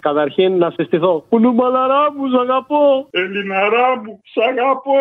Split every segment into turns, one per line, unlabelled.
Καταρχήν να συστηθώ. Κουνούμαλαρά μου, σ' αγαπώ.
Ελληναρά μου, σ' αγαπώ.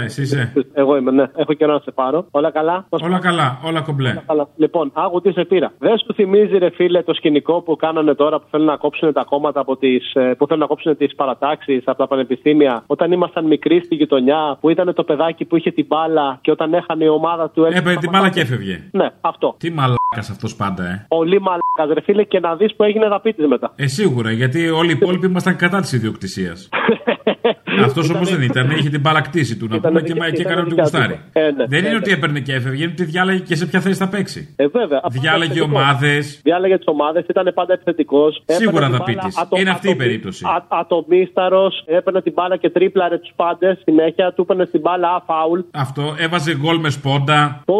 Α, εσύ είσαι.
Εγώ είμαι, ναι. Έχω καιρό να σε πάρω. Όλα καλά; Πώς
Όλα καλά, όλα κομπλέ.
Καλά. Λοιπόν, άκου τι σε πήρα. Δεν σου θυμίζει, ρε φίλε, το σκηνικό που κάνανε τώρα που θέλουν να κόψουν τα κόμματα από τις, ε, που θέλουν να κόψουν τις παρατάξεις από τα πανεπιστήμια. Όταν ήμασταν μικροί στη γειτονιά, που ήταν το παιδάκι που είχε την μπάλα και όταν έχανε η ομάδα του.
Έπαιρνε την μπάλα και έφευγε.
Ναι, αυτό.
Τι μαλάκας αυτός πάντα, ε.
Πολύ μαλάκας, ρε φίλε, και να δεις που έγινε δαπίτης μετά.
Ε, σίγουρα, γιατί όλοι οι υπόλοιποι ήμασταν κατά της ιδιοκτησίας. Αυτός όμω δεν ήταν, είχε την παρακτήση του να
Ήταν
πούμε και,
δικιά-
μα- και
ήταν
έκανε ό,τι
δικιά του.
γουστάρει.
Ε, ναι.
Δεν είναι
Ε,
ότι έπαιρνε και έφευγε, είναι ότι διάλεγε και σε ποια θέση θα παίξει.
Ε, βέβαια. Αυτό
Διάλεγε
ήταν θετικό.
ομάδες.
Διάλεγε τις ομάδες, ήταν πάντα επιθετικός.
Σίγουρα θα πείτης. Είναι αυτή η περίπτωση.
Ατομίσταρος, έπαιρνε την μπάλα και τρίπλαρε τους πάντες συνέχεια, του έπαιρνε την μπάλα α, φάουλ.
Αυτό έβαζε γκολ με σπόντα
Το.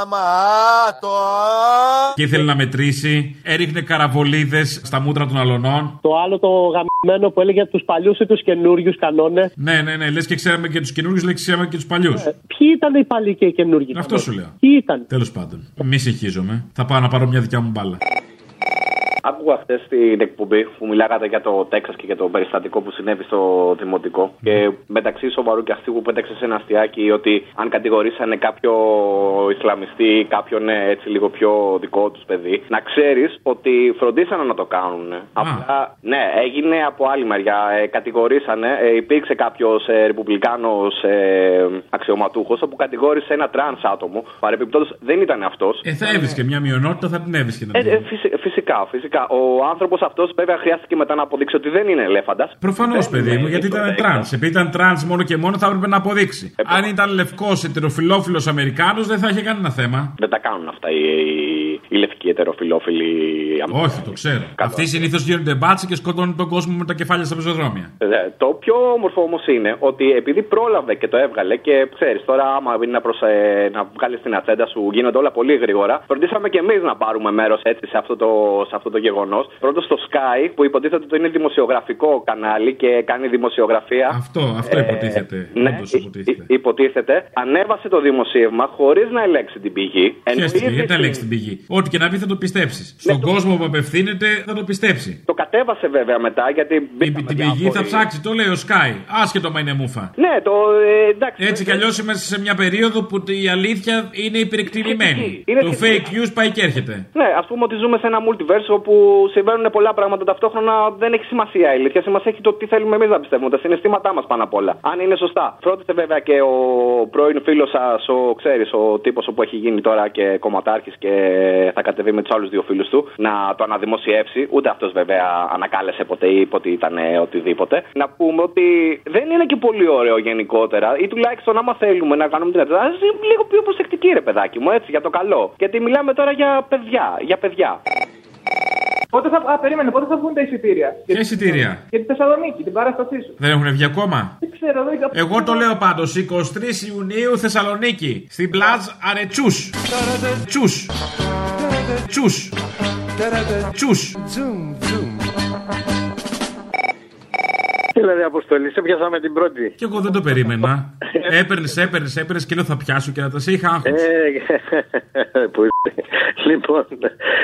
Άμα, α, το α.
και ήθελε να μετρήσει. Έριχνε καραβολίδες στα μούτρα των αλωνών.
Το άλλο το γαμμένο που έλεγε τους παλιούς ή τους καινούριους κανόνες.
Ναι, ναι, ναι, λες και ξέραμε και τους καινούριους, λες και ξέραμε και τους παλιούς.
Ποιοι ήταν οι παλιοί και οι καινούργοι.
Αυτό σου λέω.
Ποιοι ήταν;
Τέλος πάντων. Μη συγχύζομαι. Θα πάω να πάρω μια δικιά μου μπάλα.
Άκουγα χθες την εκπομπή που μιλάγατε για το Τέξας και για το περιστατικό που συνέβη στο δημοτικό. Και μεταξύ σοβαρού και αστείου που πέταξε σε ένα αστιάκι ότι αν κατηγορήσανε κάποιο Ισλαμιστή ή κάποιον ε, έτσι λίγο πιο δικό τους παιδί, να ξέρεις ότι φροντίσανε να το κάνουν. Απλά, ναι, έγινε από άλλη μεριά. Ε, κατηγορήσανε, ε, υπήρξε κάποιος ε, Ρεπουμπλικάνος ε, αξιωματούχος όπου κατηγόρησε ένα τρανς άτομο. Παρεπιπτόντω δεν ήταν αυτός.
Ε, θα έβρισκε μια μειονότητα, θα την έβρισκε να
Ε,
την
ε, φυσι- φυσικά, φυσικά. Ο άνθρωπος αυτός βέβαια χρειάστηκε μετά να αποδείξει ότι δεν είναι ελέφαντας.
Προφανώς, παιδί μου, γιατί ήταν τρανς. Επειδή ήταν τρανς μόνο και μόνο θα έπρεπε να αποδείξει.
Ε,
Αν ήταν λευκός ετεροφυλόφιλος Αμερικάνος, δεν θα είχε κανένα θέμα.
Δεν τα κάνουν αυτά οι, οι, οι λευκοί ετεροφυλόφιλοι Αμερικανοί.
Όχι, το ξέρω. Αυτοί συνήθως γίνονται μπάτσοι και σκοτώνουν τον κόσμο με τα κεφάλια στα πεζοδρόμια.
Ε, Το πιο όμορφο όμως είναι ότι επειδή πρόλαβε και το έβγαλε και ξέρεις τώρα, άμα είναι να, προσε... να βγάλεις την ατζέντα σου, γίνονται όλα πολύ γρήγορα. Φροντίσαμε και εμείς να πάρουμε μέρος έτσι σε αυτό το, σε αυτό το γεγονός. Πρώτος στο Sky, που υποτίθεται ότι είναι δημοσιογραφικό κανάλι και κάνει δημοσιογραφία.
Αυτό, αυτό υποτίθεται.
Ναι,
Όντως
υ-
υποτίθεται.
υ- υποτίθεται. Ανέβασε το δημοσίευμα χωρίς να ελέγξει την πηγή.
Χαίστηκε,
Εννοείται
γιατί να
ότι-
λέξει την πηγή. Ό,τι και να πει θα το πιστέψεις. Στον κόσμο που απευθύνεται θα το πιστέψει.
Το κατέβασε βέβαια μετά γιατί.
Την,
μπήκαμε
την πηγή
διάφοροι-
θα ψάξει, το λέει ο Sky. Άσχετο μα είναι μούφα.
Ναι, το. Ε, εντάξει.
Έτσι κι αλλιώς είμαστε σε μια περίοδο που η αλήθεια είναι υπερεκτιμημένη.
Είναι
Το
σχετική.
fake news πάει και έρχεται.
Ναι, ας πούμε ότι ζούμε σε ένα multiverse όπου συμβαίνουν πολλά πράγματα ταυτόχρονα. Δεν έχει σημασία η αλήθεια. Σημασία έχει το τι θέλουμε εμείς να πιστεύουμε. Τα συναισθήματά μας πάνω απ' όλα. Αν είναι σωστά. Φρόντισε βέβαια και ο πρώην φίλος σας, ο ξέρεις, ο τύπος που έχει γίνει τώρα και κομματάρχης και θα κατεβεί με τους άλλους δύο φίλους του να το αναδημοσιεύσει. Ούτε αυτός βέβαια ανακάλεσε ποτέ ή είπε ότι ήταν ε, οτιδήποτε. Να πούμε ότι δεν είναι και πολύ ωραίο γενικότερα ή τουλάχιστον άμα θέλουμε να κάνουμε την ατζέντα, ας είμαστε λίγο πιο προσεκτικοί ρε παιδάκι μου, έτσι για το καλό. Γιατί μιλάμε τώρα για παιδιά. Για παιδιά.
Πότε θα, α, περίμενε, πότε θα βγουν τα εισιτήρια;
Ποια εισιτήρια;
Για τη Θεσσαλονίκη, την παράστασή σου.
Δεν έχουν βγει ακόμα;
Δεν ξέρω, δεν
Εγώ το λέω πάντως. 23 Ιουνίου Θεσσαλονίκη. Στην πλάζ Αρετσού. Τσούς. Τσούς. Τσούς.
Δηλαδή, Αποστολή, σε πιάσαμε την πρώτη.
Και εγώ δεν το περίμενα. Έπαιρνες, έπαιρνες, έπαιρνες και λέω θα πιάσω και να τα σε είχα άγχος.
Ε, που είσαι. Λοιπόν,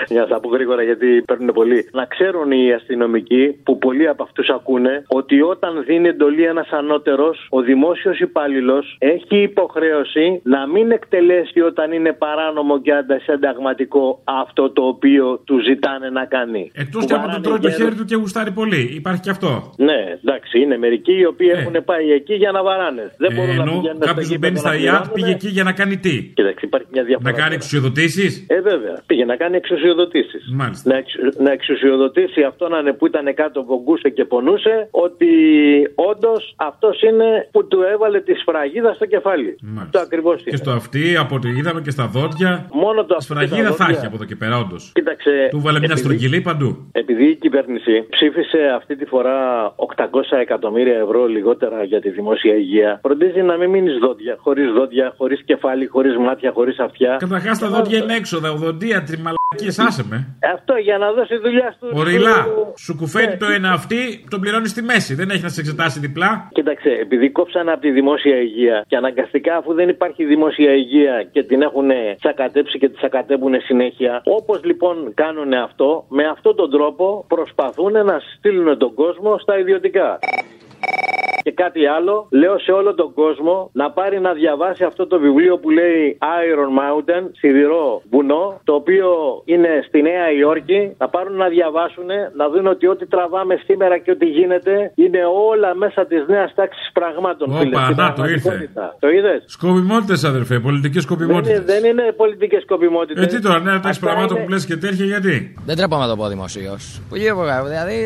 για να τα πω γρήγορα γιατί παίρνουν πολύ. Να ξέρουν οι αστυνομικοί που πολλοί από αυτούς ακούνε ότι όταν δίνει εντολή ένας ανώτερος, ο δημόσιος υπάλληλος έχει υποχρέωση να μην εκτελέσει όταν είναι παράνομο και αντασυνταγματικό αυτό το οποίο του ζητάνε να κάνει.
Εκτός
Που
και από το
βαράνε
τρώει το
γέρο-
χέρι του και γουστάρει πολύ. Υπάρχει και αυτό.
Ναι, εντάξει, είναι μερικοί οι οποίοι έχουν πάει εκεί για να βαράνε. Δεν
Ε,
μπορούν να
ενώ
πηγαίνουν
κάποιος
στο
που μπαίνει
γήπεδο
στα
να
ΙΑΤ
πληρώνουν.
πήγε εκεί για να κάνει τι;
Κοίταξε, υπάρχει μια διαφορά.
Να κάνει εξουσιοδοτήσεις;
Ε, βέβαια. Πήγε να κάνει εξουσιοδοτήσεις.
Μάλιστα.
Να, εξου- να εξουσιοδοτήσει αυτόν ανε που ήταν κάτω, βογκούσε και πονούσε, ότι όντως αυτός είναι που του έβαλε τη σφραγίδα στο κεφάλι. Το ακριβώς
Και στο αυτί, από ό,τι είδαμε και στα δόντια.
Μόνο το
Σφραγίδα
τα
θα
δόντια.
έχει από εδώ και πέρα, όντως.
Κοίταξε.
Του βάλε μια
επειδή-
στρογγυλή παντού.
Επειδή η κυβέρνηση ψήφισε αυτή τη φορά 800 εκατομμύρια ευρώ λιγότερα για τη δημόσια υγεία, φροντίζει να μην μείνεις δόντια, χωρίς δόντια, χωρίς κεφάλι, χωρίς μάτια, χωρίς αυτιά.
Καταρχάς τα δόντια είναι έξοδα, οδοντίατροι, μαλακίε Εκεί άσε με.
Αυτό για να δώσει δουλειά στου.
Οριλά. Σου κουφαίνει το ένα αυτή, τον πληρώνεις στη μέση. Δεν έχεις να σε εξετάσει διπλά.
Κοίταξε, επειδή κόψανε από τη δημόσια υγεία και αναγκαστικά αφού δεν υπάρχει δημόσια υγεία και την έχουν τσακατέψει και τη τσακατέπουν συνέχεια, όπως λοιπόν κάνουν αυτό, με αυτόν τον τρόπο προσπαθούν να στείλουν τον κόσμο στα ιδιωτικά. Και κάτι άλλο, λέω σε όλο τον κόσμο να πάρει να διαβάσει αυτό το βιβλίο που λέει Iron Mountain, σιδηρό βουνό, το οποίο είναι στη Νέα Υόρκη. Να πάρουν να διαβάσουν, να δουν ότι ό,τι τραβάμε σήμερα και ό,τι γίνεται είναι όλα μέσα της νέας τάξης πραγμάτων. φίλε,
Όπα,
στην
να το
πραγματικότητα.
ήρθε.
Το είδες;
Σκοπιμότητες, αδερφέ, πολιτικές
Δεν,
σκοπιμότητες.
είναι- δεν είναι πολιτικές σκοπιμότητες.
Ε, τι τώρα, νέα τάξη πραγμάτων που λες και τέτοια, γιατί;
Δεν τρέπομαι να το πω δημοσίως. Δηλαδή,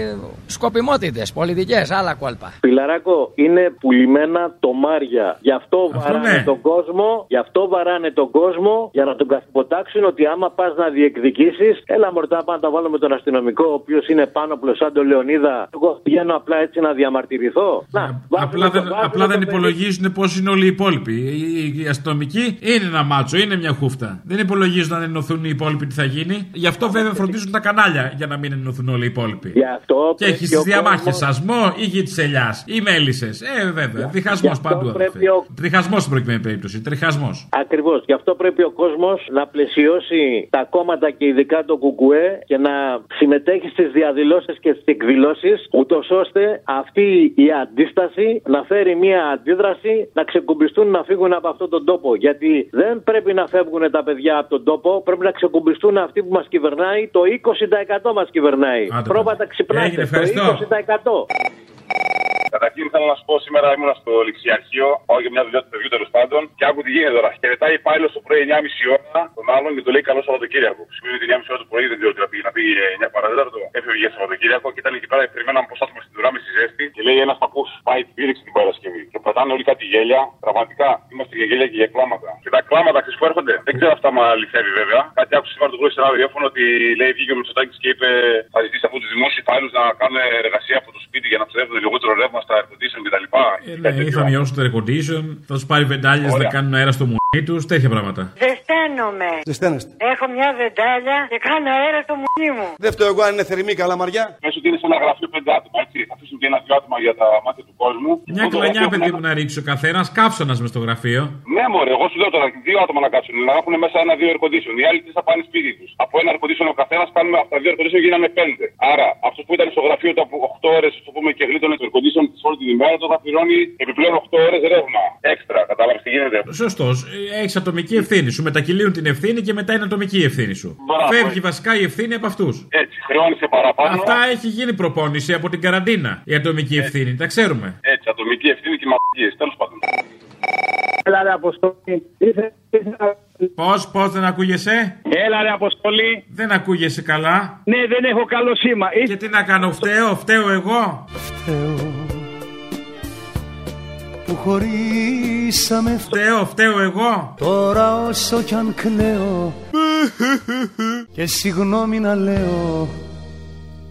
σκοπιμότητες, πολιτικές, άλλα κόλπα.
Φιλαράκο, είναι πουλημένα τομάρια. Γι' αυτό, βαράνε
ναι.
τον κόσμο, γι' αυτό βαράνε τον κόσμο, για να τον καθυποτάξουν ότι άμα πας να διεκδικήσεις, έλα μορτά πάμε να τα βάλω με τον αστυνομικό, ο οποίος είναι πάνω σαν τον Λεωνίδα. Εγώ πηγαίνω απλά έτσι να διαμαρτυρηθώ. Να, βάζουμε
Ε, Απλά
το-
δεν,
βάζουμε
απλά
το
δεν
παιδί.
υπολογίζουν πώς είναι όλοι οι υπόλοιποι. Οι, οι- οι αστυνομικοί είναι ένα μάτσο, είναι μια χούφτα. Δεν υπολογίζουν αν ενωθούν οι υπόλοιποι τι θα γίνει. Γι' αυτό βέβαια φροντίζουν τα κανάλια για να μην ενωθούν όλοι οι υπόλοιποι.
Γι' αυτό
Και
πρέπει
έχει
ο
διαμάχες
κόσμος-
σασμό ή γη της ελιάς ή μέλισσε. Ε, βέβαια. Διχασμό
αυτό
παντού.
πρέπει ο-
Τριχασμός στην προκειμένη περίπτωση. Τριχασμός.
Ακριβώς. Γι' αυτό πρέπει ο κόσμος να πλαισιώσει τα κόμματα και ειδικά το Κουκουέ και να συμμετέχει στις διαδηλώσεις και στις εκδηλώσεις, ούτως ώστε αυτή η αντίσταση να φέρει μια αντίδραση να ξεκουμπιστούν να φύγουν από αυτόν τον τόπο. Γιατί δεν πρέπει να φεύγουν τα παιδιά από τον τόπο, πρέπει να ξεκουμπιστούν αυτοί που μας κυβερνάει. Το 20% μας κυβερνάει.
Άντε,
Πρόβατα
πάμε.
ξυπνάτε.
Έγινε,
το
ευχαριστώ.
20%.
Καταρχήν θέλω να σου πω σήμερα ήμουν στο ληξιαρχείο, πάω για μια δουλειά του παιδιού τέλος πάντων και άκου τι γίνεται τώρα. Και μετά υπάλληλο το πρωί 9.30 ώρα τον άλλον και του λέει καλό Σαββατοκύριακο. Που σημαίνει ότι 9.30 ώρα το πρωί δεν ξέρω τι να πει, να πει 9 παραδέταρτο. Έφευγε για Σαββατοκύριακο και ήταν εκεί πέρα, περιμέναμε πώ θα έρθουμε στην ουρά με στη ζέστη και λέει ένας παππούς πάει την πήριξη την Παρασκευή. Και πατάνε όλοι κάτι γέλια. Πραγματικά είμαστε για γέλια και για κλάματα. Και τα κλάματα ξέρεις που έρχονται; Δεν ξέρω αυτά μα αληθεύει βέβαια. Κάτι άκουσα σήμερα το πρωί σε ένα ραδιόφωνο ότι λέει βγήκε ο Μητσοτάκης και είπε θα ζητήσει από τους δημόσιους υπάλληλους να κάνουν εργασία από το σπίτι για να ψεύδουν λιγότερο ρεύμα στα air condition κτλ.
Ε, ναι, ή θα μειώσουν το air condition, θα του πάρει βεντάλιε να
Ωραία.
κάνουν αέρα στο μουνί τους, τέτοια πράγματα.
Ζεσταίνομαι.
Ζεσταίνεστε.
Έχω μια βεντάλια και κάνω αέρα στο μουνί μου.
Δεν φταίω εγώ αν είναι θερμή καλαμαριά.
Πες ότι είναι σε ένα γραφείο πέντε άτομα, έτσι. Θα αφήσουν και ένα δυο άτομα για τα μάτια του κόσμου.
Μια
Αυτό το
κλανιά,
γραφείο
παιδί
που
μου, να ρίξει ο καθένας, κάψονα μες στο γραφείο.
Ναι, μωρέ, εγώ σου λέω τώρα δύο άτομα να κάτσουν. Να έχουν μέσα ένα-δύο air condition. Οι άλλοι τι θα πάνε σπίτι τους. Από ένα air condition ο καθένας κάνουμε από τα δύο air condition γίνανε πέντε. Άρα αυτός που ήταν στο γραφείο του από 8 ώρες, το πούμε και γλίτωνε το air condition της όλη την ημέρα, τώρα θα πληρώνει επιπλέον 8 ώρες ρεύμα. Έξτρα, κατάλαβες τι γίνεται.
Σωστός. Έχεις ατομική ευθύνη. Σου μετακυλίουν την ευθύνη και μετά είναι ατομική η ευθύνη σου.
Μπράβο,
Φεύγει
έτσι.
βασικά η ευθύνη από αυτούς.
Έτσι, χρεώνεσαι παραπάνω.
Αυτά έχει γίνει προπόνηση από την καραντίνα. Η ατομική ευθύνη. Τα ξέρουμε.
Έτσι, ατομική ευθύνη και μαγικίε. Τέλος πάντων.
Έλα ρε Αποστόλη. Ήθελα- ήθελα-
Πώς, πώς δεν ακούγεσαι;
Έλα ρε Αποστόλη.
Δεν ακούγεσαι καλά.
Ναι, δεν έχω καλό σήμα.
Και τι να κάνω, φταίω, φταίω εγώ;
Φταίω που χωρίσαμε
Φταίω, φταίω εγώ.
Τώρα όσο κι αν κλαίω Και συγγνώμη να λέω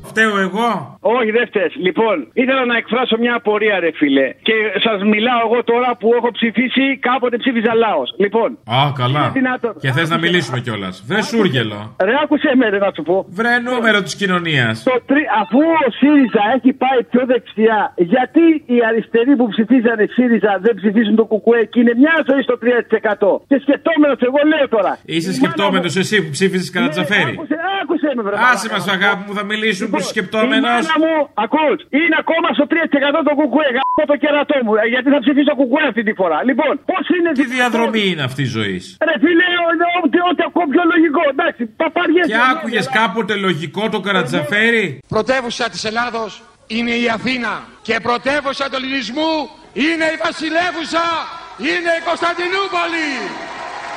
Φταίω εγώ.
Όχι, δεν φταίς. Λοιπόν, ήθελα να εκφράσω μια απορία, ρε φίλε. Και σας μιλάω εγώ τώρα που έχω ψηφίσει, κάποτε ψήφιζα λαός. Λοιπόν,
Α, καλά.
Είναι δυνατόν.
Και θες να μιλήσουμε κιόλας. Βρε σούργελο.
ρε, άκουσε με, ρε, να σου πω.
Βρε νούμερο της κοινωνίας.
Το τρι... Αφού ο ΣΥΡΙΖΑ έχει πάει πιο δεξιά, γιατί οι αριστεροί που ψηφίζανε ΣΥΡΙΖΑ δεν ψηφίζουν το ΚΚΕ και είναι μια ζωή στο 3%. Και σκεπτόμενος, εγώ λέω τώρα.
Είσαι
Η
σκεπτόμενος
μάνα μου-
εσύ που ψήφιζε κατά
Ναι,
Τζαφέρι.
Άκουσε, άκουσε με, βρε.
Άσε μας, αγάπη μου, θα μιλήσουν που είσαι σκεπτόμενος.
Η μάνα μου, ακούς, είναι ακόμα στο 3% το κουκουέ. Γαμώ το κερατό μου. ε, Γιατί θα ψηφίσω κουκουέ αυτή τη φορά. Λοιπόν, πώς είναι.
Τι διαδρομή είναι αυτή η ζωή;
Ρε φίλε, ο- ο- ό,τι ό,τι ακούω πιο λογικό. Εντάξει, παπαριές.
Και άκουγες κάποτε λογικό το καρατζαφέρι;
Πρωτεύουσα της Ελλάδος είναι η Αθήνα και πρωτεύουσα του ελληνισμού είναι η Βασιλεύουσα, είναι η Κωνσταντινούπολη.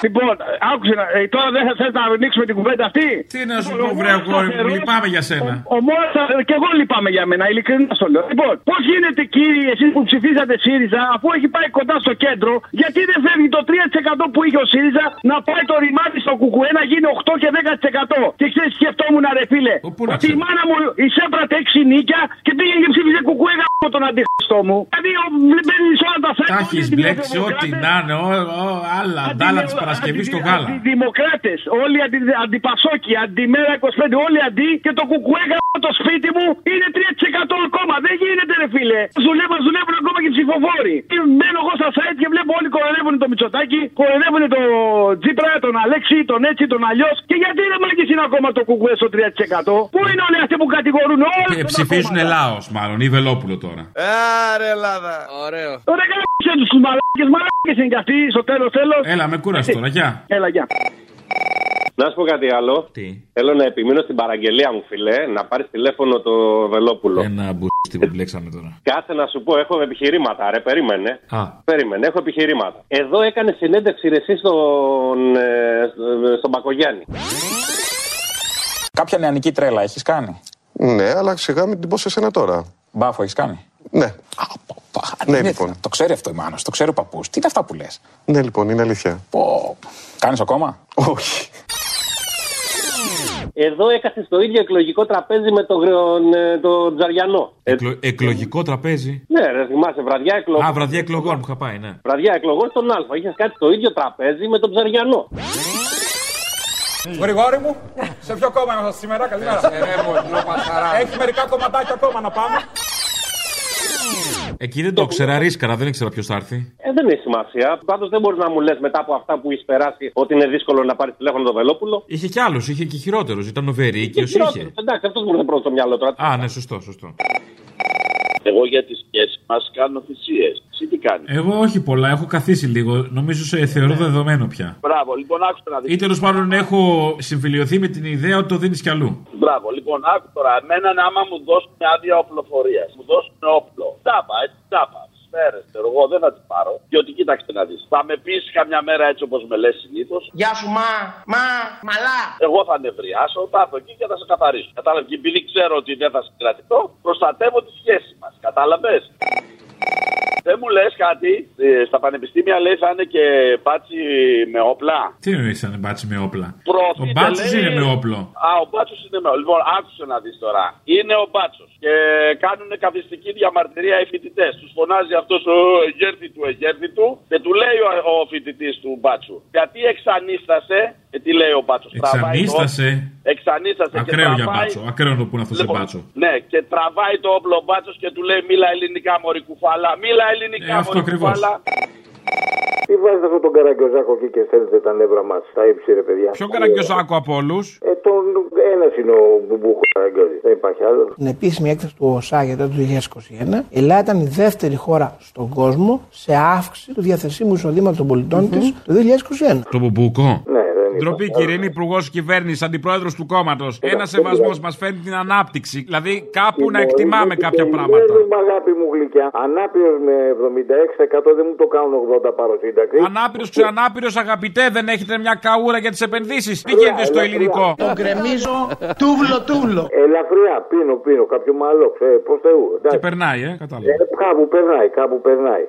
Λοιπόν, άκουσε να. ε, τώρα δεν θα θες να ανοίξουμε την κουβέντα αυτή;
Τι να σου
Λοιπόν,
πω,
ο
βρε
μόνος
αγόρι μου,
σταθερός-
λυπάμαι για σένα.
Ο, ο μόνος σταθερός- και εγώ λυπάμαι για μένα, ειλικρινά στο λέω. Λοιπόν, πώς γίνεται κύριοι εσείς που ψηφίσατε ΣΥΡΙΖΑ, αφού έχει πάει κοντά στο κέντρο, γιατί δεν φεύγει το 3% που είχε ο ΣΥΡΙΖΑ να πάει το ρημάδι στο κουκουέ να γίνει 8 και 10%. Και ξέρεις, σκεφτόμουν ρε φίλε,
πού να
ότι η
ξέρω.
μάνα μου εισέπρατε 6 νίκια και πήγε και ψήφιζε κουκουέ γάμο τον αντιχριστό μου. Δηλαδή, ο- μπαίνεις σε όλα τα
Τα
θέματα.
έχεις μπλέξει ό,τι να είναι, ό, ό, άλλα, αντάλλα της Παρασκευή στο γάλα.
Δημοκράτε, όλοι αντι, αντιπασόκοι, αντιμέρα 25, όλοι αντί και το κουκουέγα το σπίτι μου είναι 3% ακόμα. Δεν γίνεται, ρε φίλε. Δουλεύουν, δουλεύουν ακόμα και οι ψηφοφόροι. Και Μένω εγώ στα site και βλέπω όλοι κοροϊδεύουν το Μητσοτάκι, κοροϊδεύουν το Τζίπρα, τον Αλέξη, τον έτσι, τον αλλιώς. Και γιατί δεν μάγκες είναι ακόμα το κουκουέ στο 3%. Πού είναι όλοι αυτοί που κατηγορούν όλα
Και ψηφίζουν Λάο, μάλλον, ή Βελόπουλο τώρα.
Άρε Ελλάδα. Ωραίο.
Τώρα κάτσε τους μαλάκε, μαλάκες είναι κι αυτοί στο τέλος τέλος.
Έλα, με κούρασε τώρα, γεια.
Έλα, γεια.
Να σου πω κάτι άλλο.
Τι;
Θέλω να επιμείνω στην παραγγελία μου, φιλέ, να πάρεις τηλέφωνο το Βελόπουλο.
Ένα μπουστί που μπλέξαμε τώρα.
Κάτσε να σου πω, έχω επιχειρήματα, ρε, περίμενε.
Α.
Περίμενε, έχω επιχειρήματα. Εδώ έκανε συνέντευξη ρε, εσύ στον, ε, στον Πακογιάννη.
Κάποια νεανική τρέλα έχεις κάνει;
Ναι, αλλά σιγά μην την πω σε σένα τώρα.
Μπάφο έχεις κάνει;
Ναι.
Ναι, λοιπόν. Το ξέρει αυτό η μάνα, το ξέρει ο παππούς. Τι είναι αυτά που λες;
Ναι, λοιπόν, είναι αλήθεια.
Πω. Κάνεις ακόμα;
Όχι.
Εδώ έκασε στο ίδιο εκλογικό τραπέζι με τον ε, το Τζαριανό.
Εκλο- εκλογικό τραπέζι;
Ναι, ρε, θυμάσαι, βραδιά εκλογών.
Α, βραδιά εκλογών που είχα πάει, ναι.
Βραδιά εκλογών στον Α. Είχες κάτι στο ίδιο τραπέζι με τον Ψαριανό.
Γρηγόρη μου, σε ποιο κόμμα είμαστε σήμερα, καλημέρα. Έχει μερικά κομματάκια ακόμα να πάμε.
Εκεί δεν το ξέρα, ρίσκαρα, δεν ήξερα ποιος θα έρθει.
Ε, δεν έχει σημασία. Πάντως δεν μπορείς να μου λες μετά από αυτά που έχεις περάσει ότι είναι δύσκολο να πάρεις τηλέφωνο τον Βελόπουλο.
Είχε κι άλλου, είχε και χειρότερου. Ήταν ο Βερίκιο, είχε.
χειρότερος. Εντάξει, αυτός μου ήρθε πρώτο στο μυαλό τώρα.
Α, ναι, σωστό, σωστό.
Εγώ για τις σχέσεις μας κάνω θυσίες. Εσύ τι κάνεις;
Εγώ όχι πολλά, έχω καθίσει λίγο. Νομίζω σε θεωρώ δεδομένο πια.
Μπράβο, λοιπόν, άκουσα να δεις.
Ή τέλος πάντων έχω συμφιλειωθεί με την ιδέα ότι το δίνεις κι αλλού.
Μπράβο, λοιπόν, άκου τώρα. Εμένα άμα μου δώσουν άδεια οπλοφορίας, μου δώσουν όπλο. Τάπα, έτσι, τάπα. Σφαίρε, ξέρω εγώ, δεν θα τις πάρω. Διότι κοίταξε να δεις. Θα με πεις καμιά μέρα έτσι όπως με λες συνήθως.
Γεια σου, μα, μα, μαλά.
Εγώ θα νευριάσω, θα έρθω εκεί και θα σε καθαρίσω. Κατάλαβες. Και επειδή ξέρω ότι δεν θα συγκρατηθώ, προστατεύω τη σχέση μας. Κατάλαβες; Δεν μου λες κάτι, ε, στα πανεπιστήμια λέει θα είναι και μπάτσι με όπλα.
Τι εννοείς αν μπάτσι με όπλα;
Προωθείται,
Ο μπάτσος
λέει-
είναι με όπλο.
Α, ο μπάτσος είναι με όπλο. Λοιπόν, άκουσε να δεις τώρα. Είναι ο μπάτσος. Και κάνουν καθιστική διαμαρτυρία οι φοιτητές. Τους φωνάζει αυτός ο εγέρθη του εγέρθη του και του λέει ο, ο φοιτητής του μπάτσου. Γιατί εξανίστασε, και τι λέει ο μπάτσος.
Εξανίστασε.
Εξανίστασε. και
Ακραίο για
τραβάει-
μπάτσο. Ακραίο να το πούνε αυτό σε
Λοιπόν,
μπάτσο.
Ναι, και τραβάει το όπλο ο μπάτσος και του λέει Μίλα ελληνικά, Μωρή κουφάλα. Μίλα ελληνικά,
Ε, αυτό
Μωρή
ακριβώς.
κουφάλα.
Τι βάζετε αυτόν τον καραγκιόζάκο εκεί και στέλνετε τα νεύρα μας, τα ύψη, ρε παιδιά;
Ποιο καραγκιόζάκο από όλους;
Ε, τον ένας είναι ο Μπουμπούκο καραγκιόζης. Δεν υπάρχει άλλος.
Στην επίσημη έκθεση του ΟΣΑ για το 2021, η Ελλάδα ήταν η δεύτερη χώρα στον κόσμο σε αύξηση του διαθεσίμου εισοδήματος των πολιτών της το 2021.
Το μπουμπούκο;
Ναι, δεν
Ντροπή, κύριε, είναι υπουργός κυβέρνησης, αντιπρόεδρος του κόμματος. Ένας σεβασμός μας φέρνει την ανάπτυξη. Δηλαδή κάπου να εκτιμάμε κάποια πράγματα.
Δεν είμαι αγάπη μου γλυκιά. Ανάπηρος με 76% δεν μου το κάνουν 80 πάρω σύνταξη.
Ανάπηρος ξεανάπηρο, αγαπητέ, δεν έχετε μια καούρα για τις επενδύσεις. Τι γίνεται στο ελληνικό;
Τον κρεμίζω τούβλο τούβλο.
Ελαφριά, πίνω, πίνω. Κάποιο μαλό, ξέρει, προ Θεού.
Και
εντάξει.
περνάει, ε, κατάλαβα.
Ε, κάπου περνάει, κάπου περνάει.